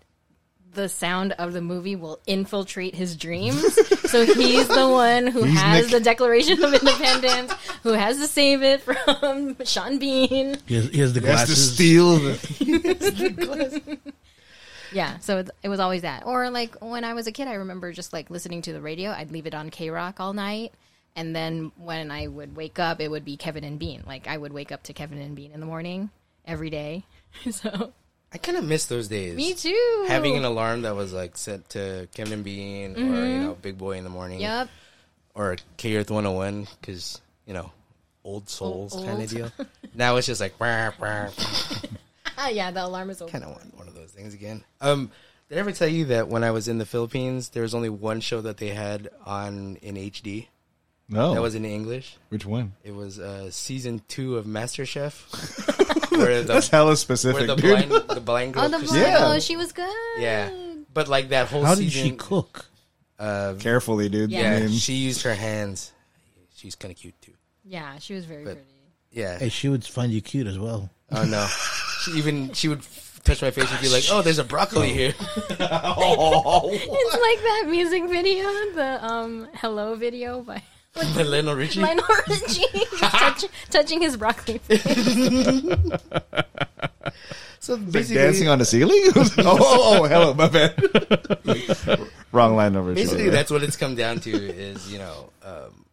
the sound of the movie will infiltrate his dreams. so he's the one who He's has Nick. the Declaration of Independence, who has to save it from [LAUGHS] Sean Bean. he has, he has the He has to glasses steal. The- [LAUGHS] Yeah, so it, it was always that. Or like when I was a kid, I remember just like listening to the radio. I'd leave it on KROQ all night. And then when I would wake up, it would be Kevin and Bean. Like I would wake up to Kevin and Bean in the morning every day. [LAUGHS] so I kind of miss those days. me too. Having an alarm that was like set to Kevin and Bean or you know Big Boy in the morning. Yep. or K Earth 101 because you know old souls Old- kind of deal. [LAUGHS] now it's just like kind Ah, [LAUGHS] yeah, the alarm is over. of want one of those things again. Um, did I ever tell you that when I was in the Philippines, there was only one show that they had on in HD no, that was in English. which one? It was uh, season two of MasterChef, [LAUGHS] where That's the hella where specific, the dude. blind the blind girl. Oh, the blind. Yeah. Oh, she was good. yeah, but like that whole how did season, she cook Uh, Carefully, dude. Yeah. I yeah, mean, she used her hands. She's kind of cute too. Yeah, she was very But- pretty. Yeah. hey she would find you cute as well Oh no. [LAUGHS] She even she would f- touch my face and be like, "Oh, there's a broccoli here." [LAUGHS] It's like that music video, the um "Hello" video by By [LAUGHS] Lionel Richie. Lionel Richie, [LAUGHS] touch, touching his broccoli. [LAUGHS] face. So Like basically, dancing on the ceiling? oh, oh, oh, hello, my bad. Wrong line number. basically Sure. that's what it's come down to is you know um,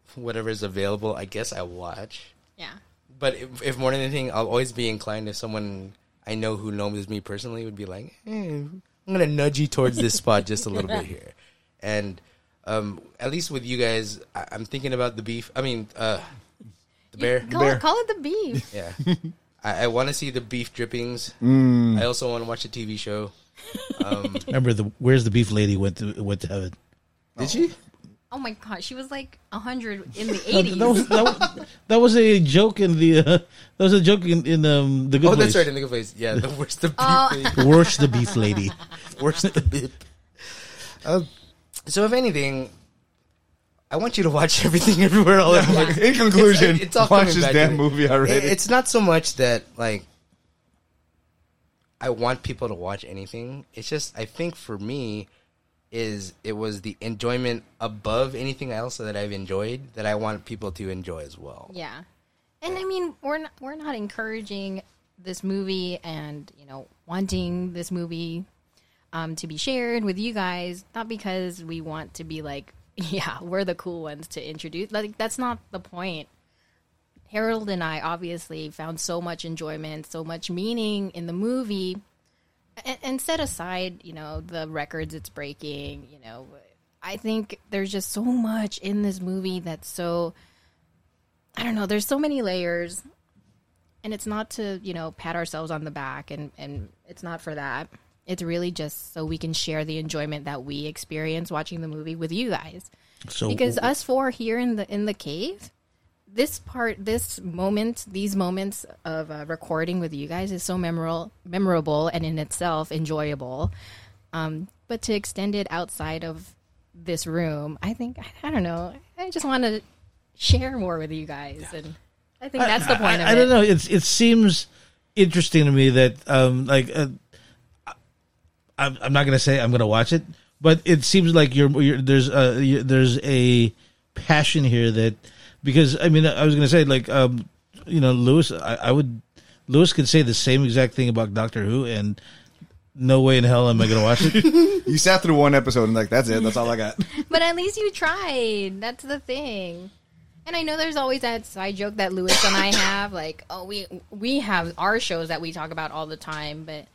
is available. I guess I watch. Yeah. But if, if more than anything, I'll always be inclined if someone I know who knows me personally would be like, eh, I'm gonna nudge you towards this spot just a little bit here, and um, at least with you guys, I, I'm thinking about the beef. I mean, uh, the bear. Call, It, call it the beef. Yeah, I, I want to see the beef drippings. Mm. I also want to watch the TV show. Um, [LAUGHS] Remember the where's the beef lady went to went to heaven. Did she? Oh my god, she was like hundred in the [LAUGHS] That eighties. was, that, was, that was a joke in the uh, that was a joke in, in um, the good oh, place. that's right, in the good place. Yeah, the worst the beef. Oh. lady. [LAUGHS] Worst the beef lady. worst the beef. Um, so if anything, I want you to watch [LAUGHS] everything everywhere all at once. In conclusion, It's- it's all watch coming this back to damn me. movie already. It- It's not so much that like I want people to watch anything. It's just I think for me is it was the enjoyment above anything else that I've enjoyed that I want people to enjoy as well. Yeah, and I mean we're not we're not encouraging this movie and you know wanting this movie um, to be shared with you guys, not because we want to be like [LAUGHS] yeah we're the cool ones to introduce. Like that's not the point. Harold and I obviously found so much enjoyment, so much meaning in the movie, and, and set aside, you know, the records it's breaking. You know, I think there's just so much in this movie that's so. I don't know. There's so many layers, and it's not to you know pat ourselves on the back, and and it's not for that. It's really just so we can share the enjoyment that we experience watching the movie with you guys. So because us four here in the in the cave this part this moment these moments of uh, recording with you guys is so memorable memorable and in itself enjoyable. Um, but to extend it outside of this room i think i, I don't know. I just want to share more with you guys and i think that's the point I, of I it. don't know. It's it seems interesting to me that um like uh, I'm I'm not gonna say I'm gonna watch it, but it seems like you're, you're there's a you there's a passion here that because I mean I was gonna say like um you know Lewis I, I would Lewis could say the same exact thing about Doctor Who and no way in hell am I gonna watch it. [LAUGHS] you sat through one episode and like that's it. That's all I got. [LAUGHS] But at least you tried. That's the thing. And I know there's always that side joke that Lewis and I have, like, oh, we we have our shows that we talk about all the time, but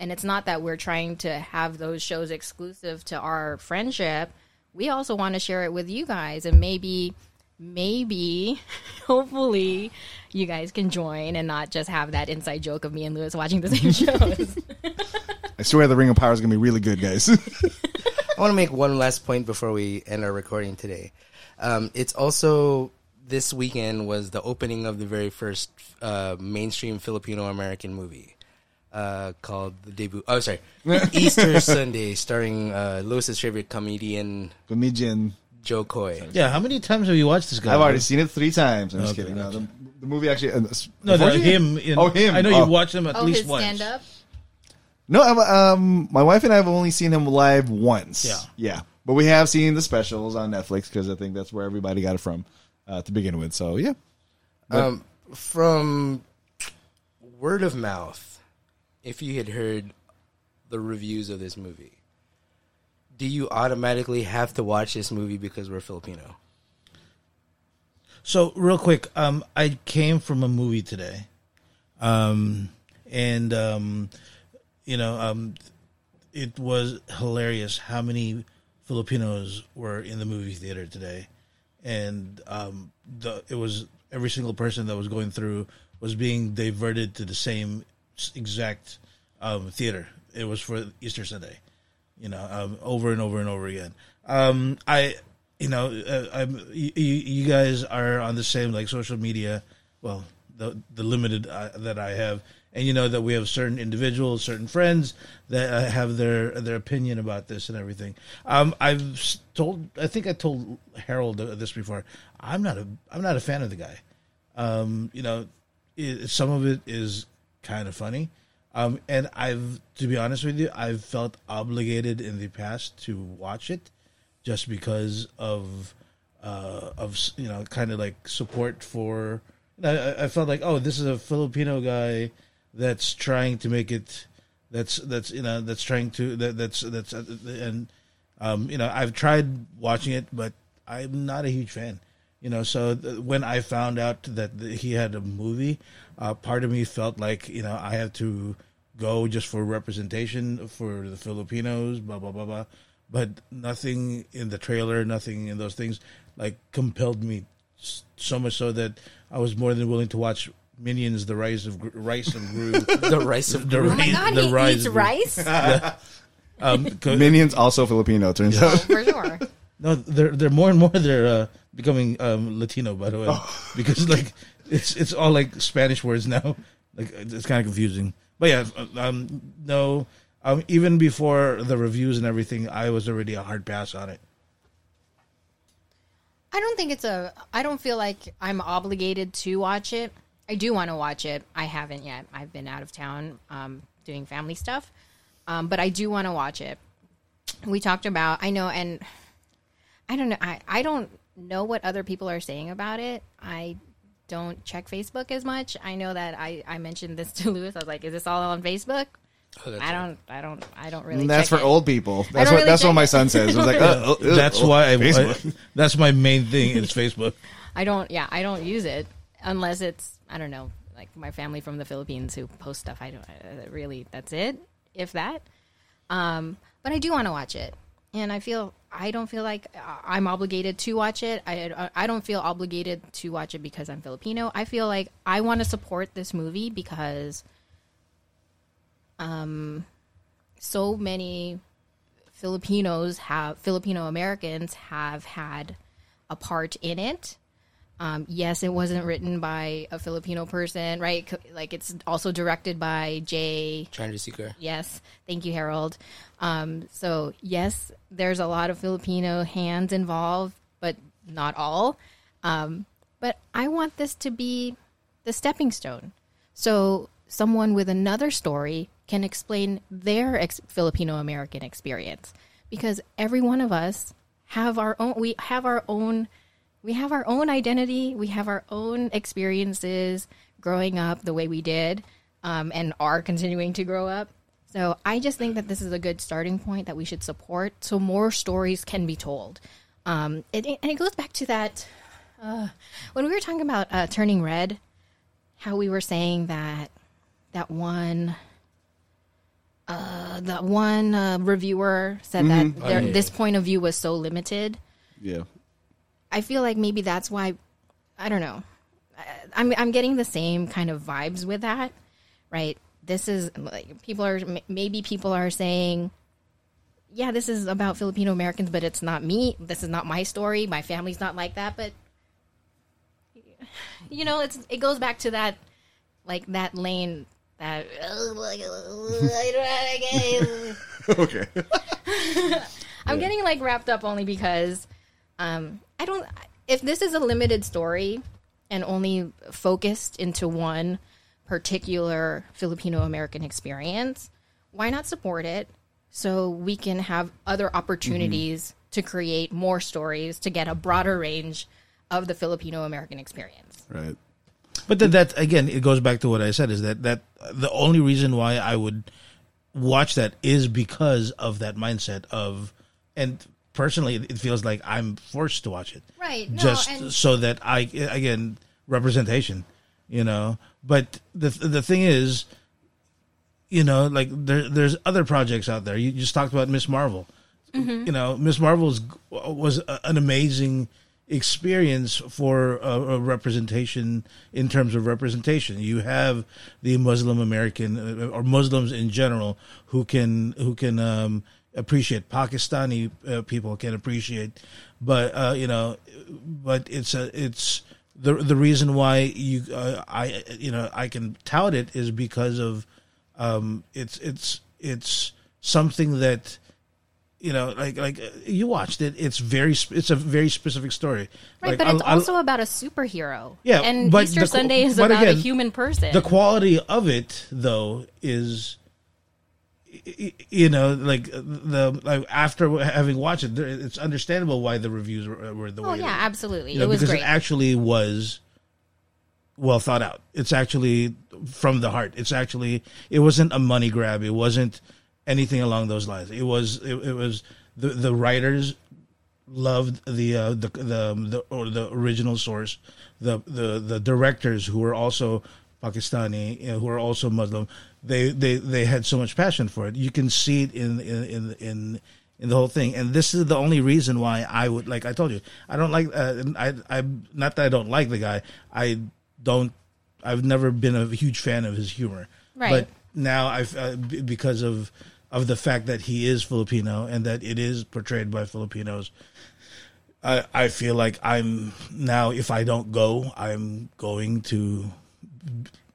and it's not that we're trying to have those shows exclusive to our friendship. We also want to share it with you guys, and maybe, maybe, [LAUGHS] hopefully, you guys can join and not just have that inside joke of me and Lewis watching the same [LAUGHS] shows. I swear the Ring of Power is gonna be really good, guys. [LAUGHS] I want to make one last point before we end our recording today. Um, it's also this weekend was the opening of the very first uh, mainstream Filipino American movie uh, called the debut. Oh, sorry, [LAUGHS] Easter [LAUGHS] Sunday, starring uh, Lewis's favorite comedian Comedian. Jo Koy. yeah, how many times have you watched this guy? I've already seen it three times. I'm just Okay, kidding. No, the, the movie actually. Uh, no, no, unfortunately- him. In, Oh, him. I know Oh. you've watched him at oh, least his once. stand up. No, I've, um, my wife and I have only seen him live once. Yeah. yeah, but we have seen the specials on Netflix because I think that's where everybody got it from uh, to begin with. So yeah, Um, from word of mouth, if you had heard the reviews of this movie, do you automatically have to watch this movie because we're Filipino? So real quick, um, I came from a movie today, um, and um, you know, um, it was hilarious how many Filipinos were in the movie theater today, and um, the it was every single person that was going through was being diverted to the same exact um, theater. It was for Easter Sunday you know, um, over and over and over again. Um, I, you know, uh, you, you guys are on the same like social media, well, the the limited uh, that I have, and you know that we have certain individuals, certain friends that uh, have their their opinion about this and everything. Um, I've told, I think I told Harold uh, this before. I'm not a I'm not a fan of the guy. Um, you know, it, some of it is kind of funny. Um, and I've, to be honest with you, I've felt obligated in the past to watch it, just because of, uh, of you know, kind of like support for. I, I felt like, oh, this is a Filipino guy that's trying to make it that's that's you know that's trying to that, that's that's and um, you know I've tried watching it, but I'm not a huge fan. You know, so th- when I found out that th- he had a movie, uh, part of me felt like you know I have to go just for representation for the Filipinos, blah blah blah blah. But nothing in the trailer, nothing in those things, like compelled me s- so much so that I was more than willing to watch Minions: The Rise of Gr- Rice of Gru. [LAUGHS] the rice of the Oh my rise, god, the he rise eats of- rice [LAUGHS] Um, 'cause- Minions also Filipino turns out. for sure. No, they're they're more and more they're uh, becoming um, Latino. By the way, [LAUGHS] because like it's it's all like Spanish words now. [LAUGHS] Like it's kind of confusing. But yeah, um, no. Um, even before the reviews and everything, I was already a hard pass on it. I don't think it's a. I don't feel like I'm obligated to watch it. I do want to watch it. I haven't yet. I've been out of town um, doing family stuff, um, but I do want to watch it. We talked about. I know, and I don't know. I I don't know what other people are saying about it. I don't check Facebook as much. I know that I I mentioned this [LAUGHS] to Lewis. I was like, "Is this all on Facebook?" Oh, I don't. I don't. I don't really. that's for it. old people. That's what really that's what my it. son says. It was like, uh, uh, uh, That's uh, why I, Facebook. that's my main thing. Is Facebook. I don't. Yeah, I don't use it unless it's I don't know, like my family from the Philippines who post stuff. I don't uh, really. That's it, if that. Um, but I do want to watch it, and I feel I don't feel like uh, I'm obligated to watch it. I I don't feel obligated to watch it because I'm Filipino. I feel like I want to support this movie because, um, so many Filipinos have Filipino Americans have had a part in it. Um, yes, it wasn't written by a Filipino person, right? Like it's also directed by Jay. Seeker. Yes, thank you, Harold. Um, so yes, there's a lot of Filipino hands involved, but not all. Um, but I want this to be the stepping stone, so someone with another story can explain their ex- Filipino American experience, because every one of us have our own. We have our own we have our own identity we have our own experiences growing up the way we did um, and are continuing to grow up so i just think that this is a good starting point that we should support so more stories can be told um, it, and it goes back to that uh, when we were talking about uh, turning red how we were saying that that one uh, that one uh, reviewer said that their, yeah. this point of view was so limited Yeah. I feel like maybe that's why I don't know. I'm I'm getting the same kind of vibes with that, right? This is like people are maybe people are saying, yeah, this is about Filipino Americans, but it's not me. This is not my story. My family's not like that. But you know, it's it goes back to that like that lane that [LAUGHS] okay. [LAUGHS] I'm getting like wrapped up only because um, I don't. If this is a limited story and only focused into one particular Filipino American experience, why not support it so we can have other mm-hmm. opportunities to create more stories to get a broader range of the Filipino American experience? Right. But then that again, it goes back to what I said: is that that the only reason why I would watch that is because of that mindset of, and personally, it feels like I'm forced to watch it, Right. No, just and- so that I again representation, you know. But the the thing is, you know, like there there's other projects out there. You just talked about Ms. Marvel. Mm-hmm. You know, Ms. Marvel's was a- an amazing experience for a, a representation in terms of representation. You have the Muslim American uh, or Muslims in general who can who can um, appreciate Pakistani uh, people can appreciate, but uh, you know, but it's a it's the the reason why you uh, I you know I can tout it is because of um, it's it's it's something that you know like like uh, you watched it it's very it's a very specific story Right, Like, but I- it's I- also about a superhero. Yeah, and Easter the Sunday is about a human person. the quality of it though is you know like the like after having watched it it's understandable why the reviews were, were the oh way they yeah, were. absolutely. You know, it was because great. it actually was well thought out it's actually from the heart. It's actually it wasn't a money grab. It wasn't anything along those lines. It was it, it was the the writers loved the uh, the the the or the original source. The the the directors who were also Pakistani, you know, who are also Muslim. They they they had so much passion for it. You can see it in in in. in in the whole thing, and this is the only reason why I would like. I told you, I don't like. Uh, I I not that I don't like the guy. I don't. I've never been a huge fan of his humor. Right. But now I've uh, because of of the fact that he is Filipino and that it is portrayed by Filipinos. I I feel like I'm now if I don't go, I'm going to,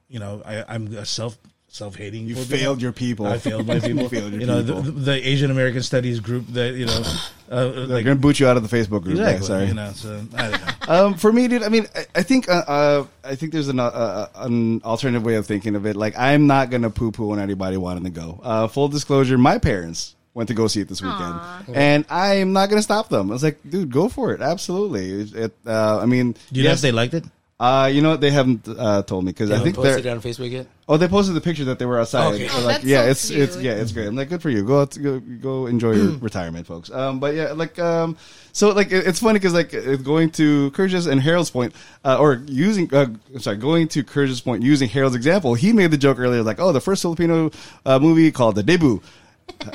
you know, I, I'm a self self hating. You failed your people. I failed my [LAUGHS] people. You failed your you know, people. The, the Asian American Studies group that you know, [SIGHS] uh, They're like gonna boot you out of the Facebook group. Yeah, sorry. You know, so I don't know. [LAUGHS] Um, for me, dude, I mean, I, I think uh, uh, I think there's an uh, an alternative way of thinking of it. Like, I'm not gonna poo poo on anybody wanting to go. Uh, full disclosure, my parents went to go see it this weekend, and I'm not gonna stop them. I was like, dude, go for it, absolutely. It, it, uh, I mean, Do you know yes, if they liked it? Uh, you know what? They haven't uh, told me because I think they're. it on Facebook yet? Oh, they posted the picture that they were outside. Okay. They're Oh, like, that's yeah, so it's it's cute. yeah, it's great. I'm like, good for you. Go out, go go enjoy your [CLEARS THROAT] retirement, folks. Um, but yeah, like um, so like it- it's funny because like going to Krisha and Harold's point, uh, or using uh, I'm sorry, going to Krisha's point using Harold's example, he made the joke earlier like, oh, the first Filipino uh, movie called The Debut. [LAUGHS]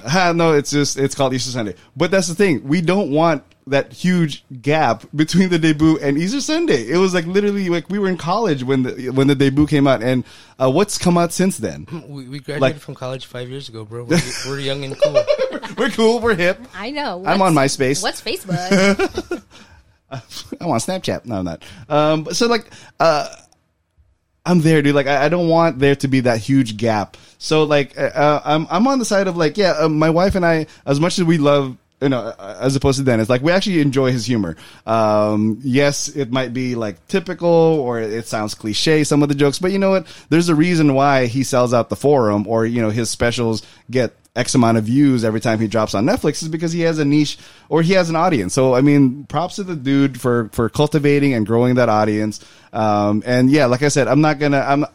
Ha, no, it's just it's called Easter Sunday. But that's the thing. We don't want that huge gap between the debut and Easter Sunday. It was like literally like we were in college when the when the debut came out, and uh, what's come out since then? [LAUGHS] We, we graduated Like- from college five years ago, bro. We're, we're young and cool. [LAUGHS] we're cool. We're hip. I know. I'm on MySpace. What's Facebook? [LAUGHS] I'm on Snapchat. No, I'm not. Um, so like, uh, I'm there, dude. Like, I, I don't want there to be that huge gap. So like, uh, uh, I'm I'm on the side of like, yeah, uh, my wife and I, as much as we love. You know, uh, as opposed to Dennis, like we actually enjoy his humor. Um, yes, it might be like typical or it sounds cliche, some of the jokes, but you know what? There's a reason why he sells out the forum or, you know, his specials get X amount of views every time he drops on Netflix is because he has a niche or he has an audience. So I mean, props to the dude for for cultivating and growing that audience. Um, and yeah, like I said, I'm not gonna I'm.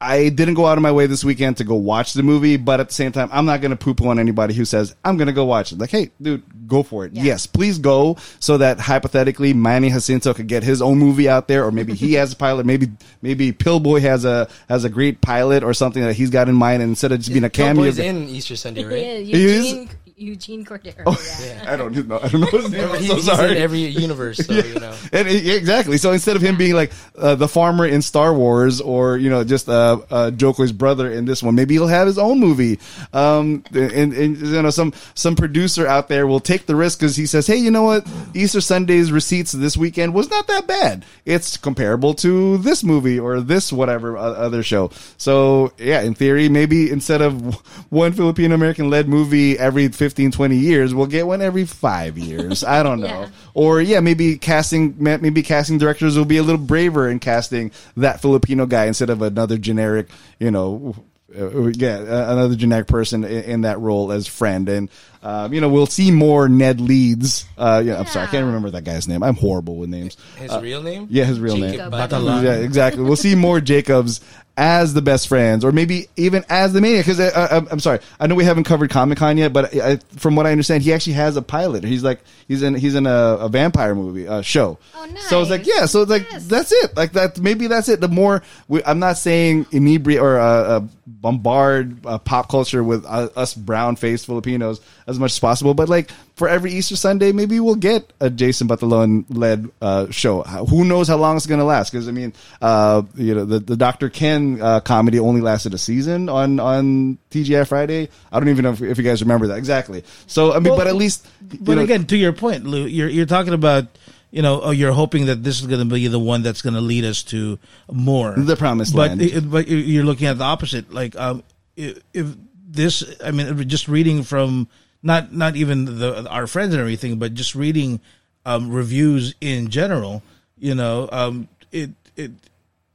I didn't go out of my way this weekend to go watch the movie, but at the same time, I'm not going to poo poo on anybody who says, I'm going to go watch it. Like, hey, dude, go for it. Yeah. Yes, please go so that hypothetically Manny Jacinto could get his own movie out there, or maybe he has a pilot, maybe, maybe Pillboi has a, has a great pilot or something that he's got in mind, and instead of just being a cameo. Boy's in Easter Sunday, Yeah, right? Eugene, Eugene Cordero. [LAUGHS] yeah. I don't know. I don't know his name. I'm He- so he's sorry. in every universe, so [LAUGHS] you know. And exactly. So instead of him being like uh, the farmer in Star Wars, or you know, just uh, uh, Joker's brother in this one, maybe he'll have his own movie. Um, and, and you know, some some producer out there will take the risk because he says, "Hey, you know what? Easter Sunday's receipts this weekend was not that bad. It's comparable to this movie or this whatever uh, other show." So yeah, in theory, maybe instead of [LAUGHS] one Filipino American led movie every 15, 20 years, we'll get one every five years. I don't know. [LAUGHS] Yeah. Or yeah, maybe casting maybe casting directors will be a little braver in casting that Filipino guy instead of another generic, you know, uh, yeah, another generic person in, in that role as friend. And um, you know, we'll see more Ned Leeds. Uh, yeah, I'm sorry, I can't remember that guy's name. I'm horrible with names. His real name? Yeah, his real Jacob name. Batalon. Yeah, exactly. We'll see more Jacobs as the best friends, or maybe even as the maniac. Because uh, I'm, I'm sorry, I know we haven't covered Comic Con yet, but I, from what I understand, he actually has a pilot. He's like he's in he's in a, a vampire movie uh, show. Oh, So it's like nice. yeah, so it's like Yes. that's it. Like that maybe that's it. The more we, I'm not saying inebriate or uh, uh, bombard uh, pop culture with uh, us brown faced Filipinos as much as possible, but like for every Easter Sunday, maybe we'll get a Jason Batalon led uh, show. Who knows how long it's going to last? Because I mean, uh, you know, the the Dr. Ken uh, comedy only lasted a season on on TGI Friday. I don't even know if, if you guys remember that exactly. So I mean, Well, but at least But know, again, to your point, Lou, you're you're talking about you know oh, you're hoping that this is going to be the one that's going to lead us to more The promised but land. it- but you're looking at the opposite. Like um, if, if this, I mean, just reading from not not even the our friends and everything, but just reading um, reviews in general, you know, um, it it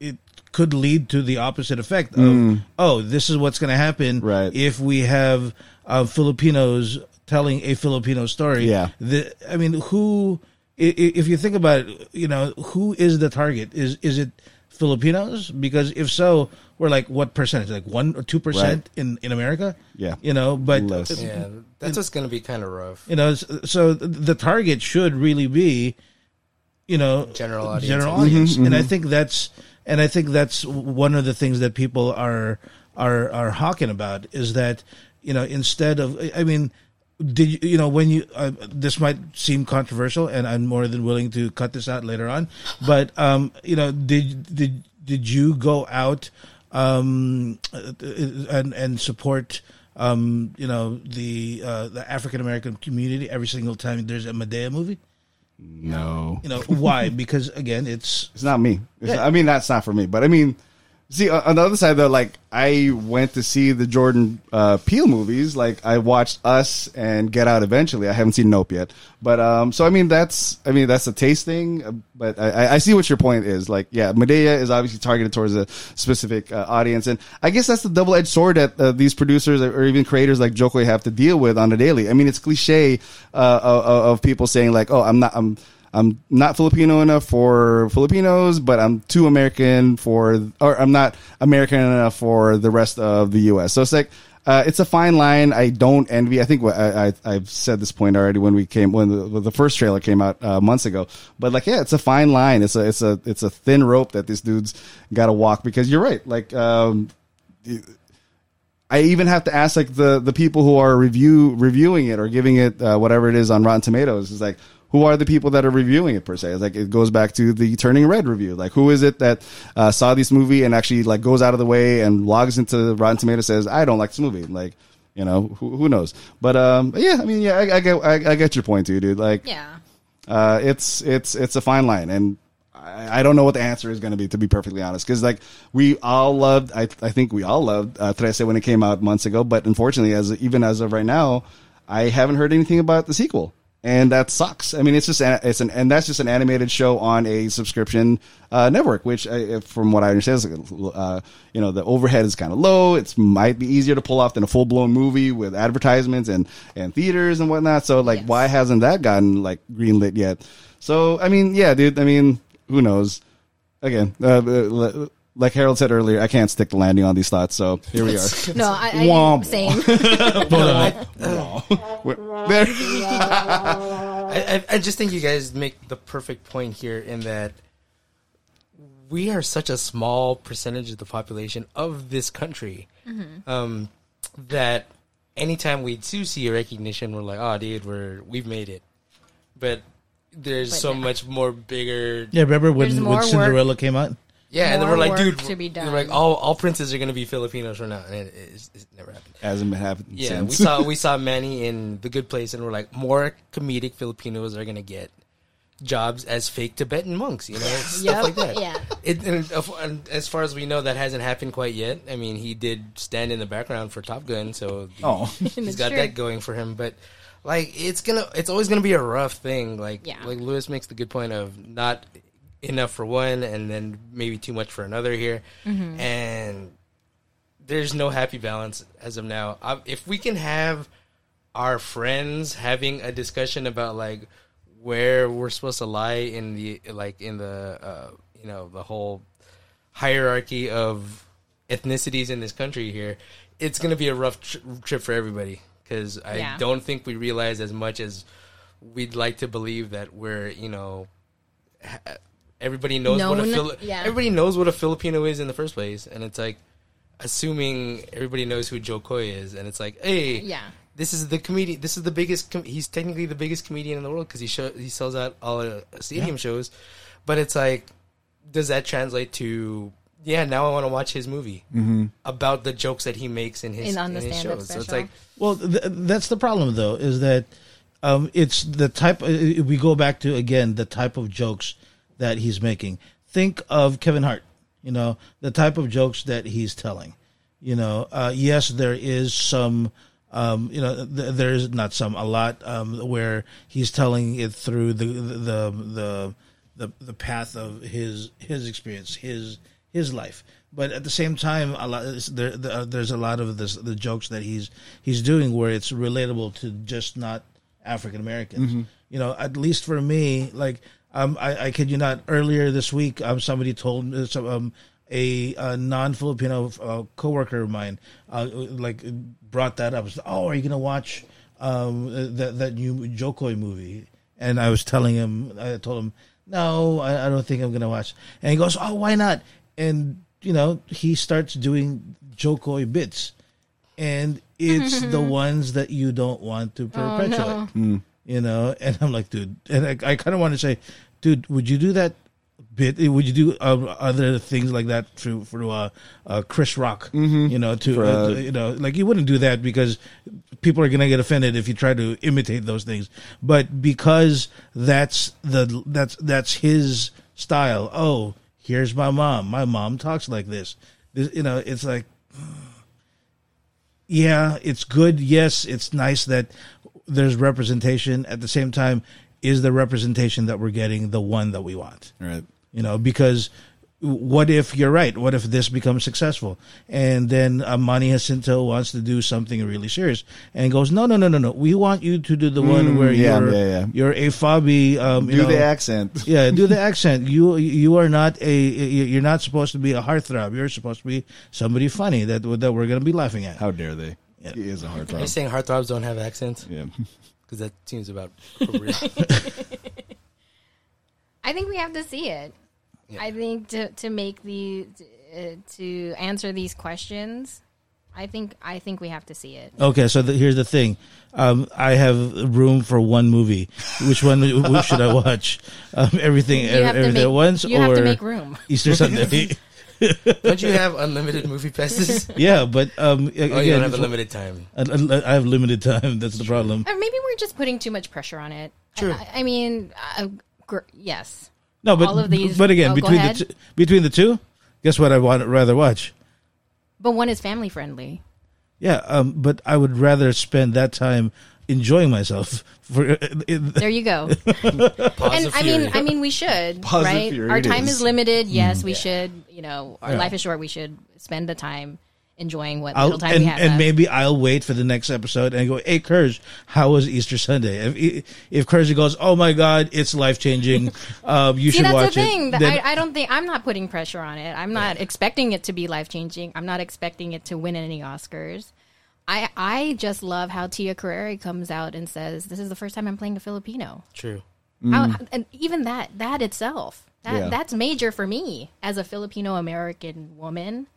it could lead to the opposite effect of oh, this is what's going to happen Mm. Right. if we have uh, Filipinos telling a Filipino story. Yeah. The, I mean, who? If you think about it, you know, who is the target? Is is it Filipinos? Because if so, we're like what percentage? Like one or two percent Right. in in America? Yeah. you know, but Less. Yeah, that's what's going to be kind of rough. you know, so the target should really be, you know, General audience. general Mm-hmm, audience, and I think that's and I think that's one of the things that people are are are hawking about is that you know instead of I mean. Did you, you know when you uh, this might seem controversial and I'm more than willing to cut this out later on but um you know did did did you go out um uh, and and support um you know the uh, the African American community every single time there's a Madea movie No, you know why because again it's it's not me. It's Yeah. not- I mean, that's not for me. But I mean, see, on the other side though, like I went to see the Jordan uh, Peele movies. Like I watched Us and Get Out. Eventually, I haven't seen Nope yet. But um, so I mean, that's I mean that's a taste thing. uh, But I, I- I see what your point is. Like, yeah, Madea is obviously targeted towards a specific uh, audience, and I guess that's the double edged sword that uh, these producers or even creators like Jo Koy have to deal with on a daily. I mean, it's cliche uh, of, of people saying like, "Oh, I'm not, I'm." I'm not Filipino enough for Filipinos, but I'm too American for, or I'm not American enough for the rest of the U.S. So it's like, uh, it's a fine line. I don't envy. I think I, I, I've said this point already when we came when the, when the first trailer came out uh, months ago. But like, yeah, it's a fine line. It's a it's a it's a thin rope that this dude's got to walk because you're right. Like, um, I even have to ask like the the people who are review reviewing it or giving it uh, whatever it is on Rotten Tomatoes is like who are the people that are reviewing it per se? Like it goes back to the Turning Red review. Like who is it that uh, saw this movie and actually like goes out of the way and logs into Rotten Tomatoes says I don't like this movie. Like you know who, who knows? But um yeah, I mean yeah, I, I get I, I get your point too, dude. Like Yeah. uh, it's it's it's a fine line, and I, I don't know what the answer is going to be. To be perfectly honest, because like we all loved, I I think we all loved uh, Trese when it came out months ago, but unfortunately, as even as of right now, I haven't heard anything about the sequel. And that sucks. I mean, it's just it's an and that's just an animated show on a subscription uh, network, which, I, from what I understand, is, uh, you know, the overhead is kind of low. It might be easier to pull off than a full blown movie with advertisements and and theaters and whatnot. So, like, Yes. why hasn't that gotten like greenlit yet? So, I mean, yeah, dude. I mean, who knows? Again, uh, uh, like Harold said earlier, I can't stick the landing on these thoughts. So here we are. No, I, I Womp. same. [LAUGHS] Uh, we're- there- [LAUGHS] I, I, I just think you guys make the perfect point here in that we are such a small percentage of the population of this country mm-hmm. um, that anytime we do see a recognition, we're like, "Oh, dude, we're we've made it." But there's But so no. much more bigger. yeah. Remember when, There's when more work. Cinderella came out? Yeah, and then we're like, dude, to be we're like all all princes are gonna be Filipinos from now, and it, it's, it's never happened. Hasn't been happening. Yeah, we saw [LAUGHS] we saw Manny in the Good Place, and we're like, more comedic Filipinos are gonna get jobs as fake Tibetan monks, you know, [LAUGHS] stuff Yep, like that. yeah. It, and, and as far as we know, that hasn't happened quite yet. I mean, he did stand in the background for Top Gun, so Oh. [LAUGHS] he's That's got true. that going for him. But like, it's gonna, it's always gonna be a rough thing. Like, Yeah. like Lewis makes the good point of not enough for one, and then maybe too much for another here, Mm-hmm. and there's no happy balance as of now. Um, if we can have our friends having a discussion about like where we're supposed to lie in the like in the uh, you know the whole hierarchy of ethnicities in this country here, it's going to be a rough tri- trip for everybody because I Yeah. don't think we realize as much as we'd like to believe that we're you know everybody knows what a Fili- yeah. everybody knows what a Filipino is in the first place, and it's like assuming everybody knows who Jo Koy is, and it's like, hey, Yeah. this is the comedian. This is the biggest. Com- he's technically the biggest comedian in the world because he show he sells out all uh, stadium shows. But it's like, does that translate to? Yeah, now I want to watch his movie about the jokes that he makes in his In- in his stand-up shows. So it's special. like, Well, th- that's the problem, though, is that um, it's the type. uh, We go back to again the type of jokes that he's making. Think of Kevin Hart. You know the type of jokes that he's telling. You know, uh, yes, there is some. Um, you know, th- there is not some, a lot um, where he's telling it through the the the the the path of his his experience, his his life. But at the same time, a lot there, there there's a lot of this the jokes that he's he's doing where it's relatable to just not African Americans. You know, at least for me, like Um, I, I kid you not. Earlier this week, um, somebody told me some, um, a, uh non-Filipino uh, coworker of mine, uh, like brought that up. Said, oh, are you gonna watch um, that that new Jo Koy movie? And I was telling him, I told him, no, I, I don't think I'm gonna watch. And he goes, oh, why not? And you know, he starts doing Jo Koy bits, and it's [LAUGHS] the ones that you don't want to perpetuate you know? And i'm like dude and i, I kind of want to say dude would you do that bit? Would you do uh, other things like that through for uh, uh chris rock? You know to, uh, uh, to- you know like you wouldn't do that because people are gonna get offended if you try to imitate those things. But because that's the that's that's his style. Oh here's my mom. My mom talks like this, this you know it's like [SIGHS] yeah, it's good. Yes, it's nice that there's representation. At the same time, is the representation that we're getting the one that we want? Right. You know, because what if you're right? What if this becomes successful? And then Amani Jacinto wants to do something really serious and goes, no, no, no, no, no. We want you to do the one where Mm, yeah, you're, yeah, yeah. you're a Fabi. Um, you Do know, the accent. [LAUGHS] yeah, do the [LAUGHS] accent. You you are not a you're not supposed to be a heartthrob. You're supposed to be somebody funny that that we're going to be laughing at. How dare they? Yeah. He is a hard Are you throb. saying heartthrobs don't have accents? Yeah. [LAUGHS] Because that seems about appropriate. [LAUGHS] I think we have to see it. I think to to make the uh, to answer these questions, I think I think we have to see it. Okay, so the, here's the thing. Um, I have room for one movie. Which one which [LAUGHS] should I watch? Um, everything You everything make at once you or have to make room. Easter Sunday? [LAUGHS] don't you have unlimited movie passes? [LAUGHS] yeah, but um, Oh, you don't have unlimited time. I, I have limited time. That's the problem. Or maybe we're just putting too much pressure on it. True. I, I mean, uh, gr- yes. No, but all of these- but again, oh, between the ahead. two, between the two, guess what? I would rather watch. But one is family friendly. Yeah, um, but I would rather spend that time enjoying myself. [LAUGHS] For There you go. And I mean. I mean, we should, Pause right? Our time is. is limited. Yes, we should. You know, our Yeah. life is short. We should spend the time enjoying what I'll, little time and, we have. and maybe I'll wait for the next episode and go, "Hey, Kurz, how was Easter Sunday?" If if Kurz goes, "Oh my God, it's life changing," [LAUGHS] um, you See, should that's watch the thing. it. then- I, I don't think I'm not putting pressure on it. I'm not expecting it to be life changing. I'm not expecting it to win any Oscars. I I just love how Tia Carrere comes out and says, "This is the first time I'm playing a Filipino." True. How, and even that that itself that Yeah. that's major for me as a Filipino American woman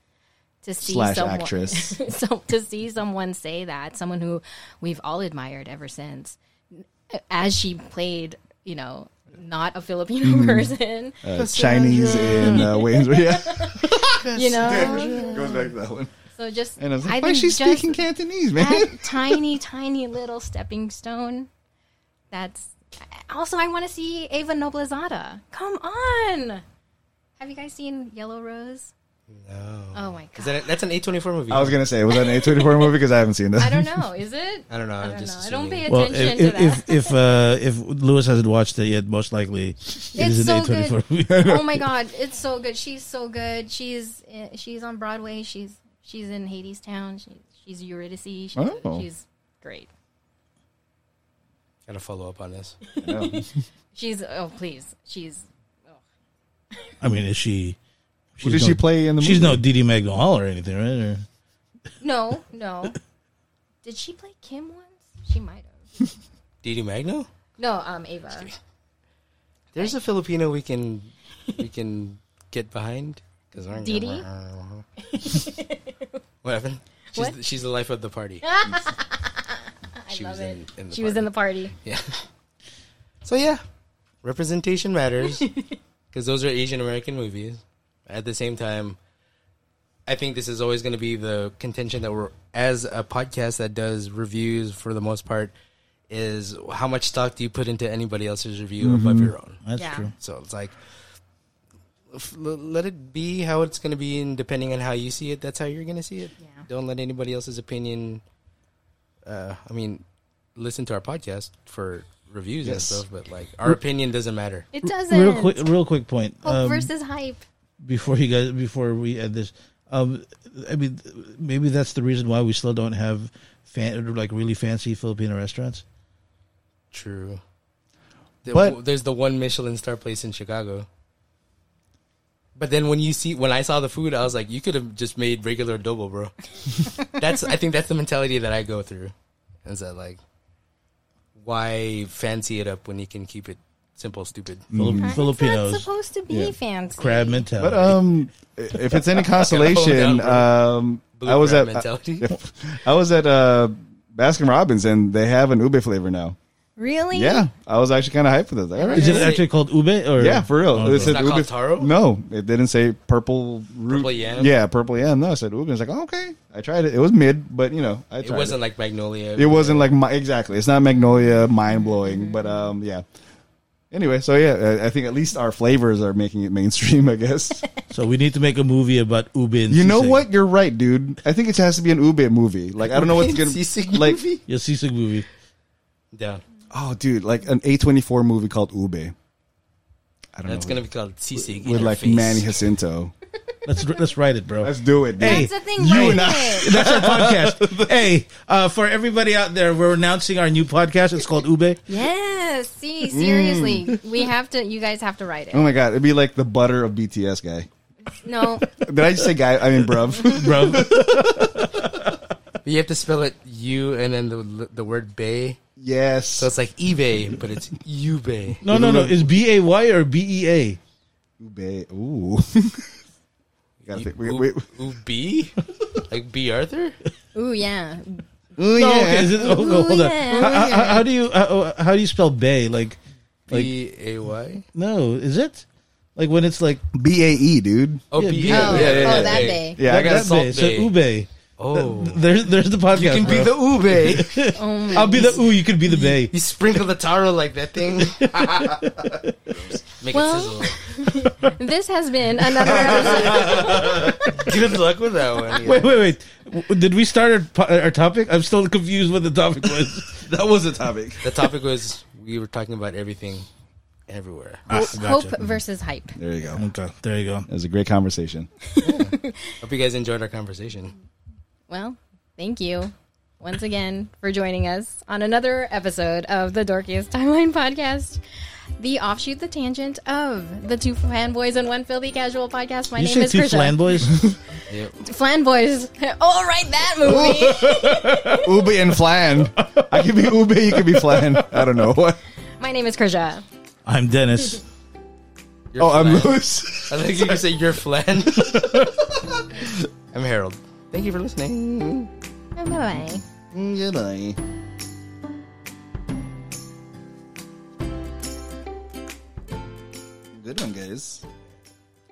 to see Slash someone actress. [LAUGHS] so to see someone say that someone who we've all admired ever since as she played you know not a Filipino Mm-hmm. person Uh, Chinese in uh, [LAUGHS] Wayne's. Yeah. [LAUGHS] you know Goes back to that one. so just And I was like, why is she speaking Cantonese, man? that tiny tiny little stepping stone that's also I want to see Eva Noblezada come on have you guys seen Yellow Rose No. oh my Is god that a, that's an A24 movie. I was gonna say, was that an A24 movie? Because I haven't seen that. I don't know is it I don't know. I I'm don't just know I don't assuming. pay well, attention if to that if if, uh, if Lewis hasn't watched it yet, most likely it It's is so an A24 good. movie. oh my [LAUGHS] god, it's so good. She's so good. She's uh, she's on Broadway. She's she's in Hadestown. She, she's Eurydice. She's, Oh. she's great. Gotta follow up on this. [LAUGHS] She's oh please. She's I mean, is she? What she's did she play in the She's movie? no Deedee Magno Hall or anything, right? Or, no no. Did she play Kim once? She might have. [LAUGHS] Deedee Magno? No, um, Eva. There's a Filipino we can we can get behind. Cause aren't- Deedee? [LAUGHS] what happened? She's What? The, she's the life of the party. I She was in- in the she was in the party. Yeah. [LAUGHS] So yeah, representation matters [LAUGHS] because those are Asian American movies. At the same time, I think this is always going to be the contention that we're as a podcast that does reviews for the most part is how much stock do you put into anybody else's review above mm-hmm. your own? that's Yeah. true. So it's like let it be how it's going to be, and depending on how you see it, that's how you're going to see it. Yeah. Don't let anybody else's opinion. Uh, I mean, listen to our podcast for reviews and stuff, but like our opinion doesn't matter. It doesn't. Real quick, real quick point. Hope Um, versus hype. before you guys before we end this um i mean maybe that's the reason why we still don't have fan like really fancy filipino restaurants True. The- But- there's the one Michelin star place in Chicago. But then when you see when I saw the food, I was like, you could have just made regular adobo, bro. [LAUGHS] that's I think that's the mentality that I go through. Is that like, why fancy it up when you can keep it simple, stupid? Filip- It's not Filipinos supposed to be Yeah. fancy. crab mentality. But um, if it's any [LAUGHS] consolation, um, Blue I was crab at mentality. [LAUGHS] I was at uh, Baskin Robbins and they have an ube flavor now. Really? Yeah, I was actually kind of hyped for this. Like, all right. Is it actually called ube or Yeah, for real. Oh, It said not called taro? No, it didn't say purple root. Purple yam? Yeah, purple yam. No, I said ube. I was like, oh, okay. I tried it. It was mid, but you know, I It tried wasn't like Magnolia. It wasn't like my, exactly. It's not Magnolia, mind blowing, but um, yeah. Anyway, so yeah, I I think at least our flavors are making it mainstream. [LAUGHS] I guess. So we need to make a movie about ube. And you know sisig. what? You're right, dude. I think it has to be an ube movie. Like I don't know what's [LAUGHS] gonna Sisig like. movie? Yeah, sisig movie. down. Oh, dude, like an A24 movie called Ube. I don't know. That's know. gonna be called Sisig. with like Interface. Manny Jacinto. [LAUGHS] Let's let's write it, bro. Let's do it. Dude. Hey, That's the thing. you write and I. [LAUGHS] that's our podcast. hey, uh, for everybody out there, we're announcing our new podcast. It's called Ube. Yes. See, seriously, we have to. You guys have to write it. Oh my god, it'd be like the butter of BTS guy. No, [LAUGHS] Did I just say guy? I mean, bruv. bro. You have to spell it U and then the the word bay. Yes. So it's like eBay, but it's Ubay. [LAUGHS] No, no, no. Is B A Y or B E A? Ube. Ooh. [LAUGHS] you gotta think. Wait, wait. Ubi? Like Bea Arthur? ooh yeah, Ooh, No, okay. Is it, oh, Ooh, hold on. yeah. How, how, how do you how, how do you spell bay? Like, like B A Y? no, is it like when it's like B A E, dude. Oh, Yeah, B B- A Oh, yeah, yeah, oh, yeah, that yeah. bay. Yeah, I got that Salt Bae? So Bay. ube. Oh. There's there's the podcast. You can be bro. the Ube. [LAUGHS] Oh my I'll be the ooh. You could be the bay. you sprinkle the taro like that thing. [LAUGHS] [LAUGHS] Make Well- it sizzle. This has been another episode. Good luck with that one. Wait, wait, wait. Did we start our, our topic? I'm still confused what the topic was. That was the topic. The topic was we were talking about everything, everywhere. Ah, Hope versus hype. There you go. Okay, there you go. It was a great conversation. Hope you guys enjoyed our conversation. Well, thank you once again for joining us on another episode of the Dorkiest Timeline podcast, the offshoot, the tangent of the two fanboys and one filthy casual podcast. My you name is two Krisha. flan boys? [LAUGHS] Yep. Flan boys. Oh, [LAUGHS] right, that movie. [LAUGHS] Ube and flan. I could be Ube, you could be flan. I don't know what. My name is Krisha. I'm Dennis. You're Oh, I'm flan. loose. I think you can say you're flan. I'm Harold. Thank you for listening. Bye bye. Goodbye. Good one, guys.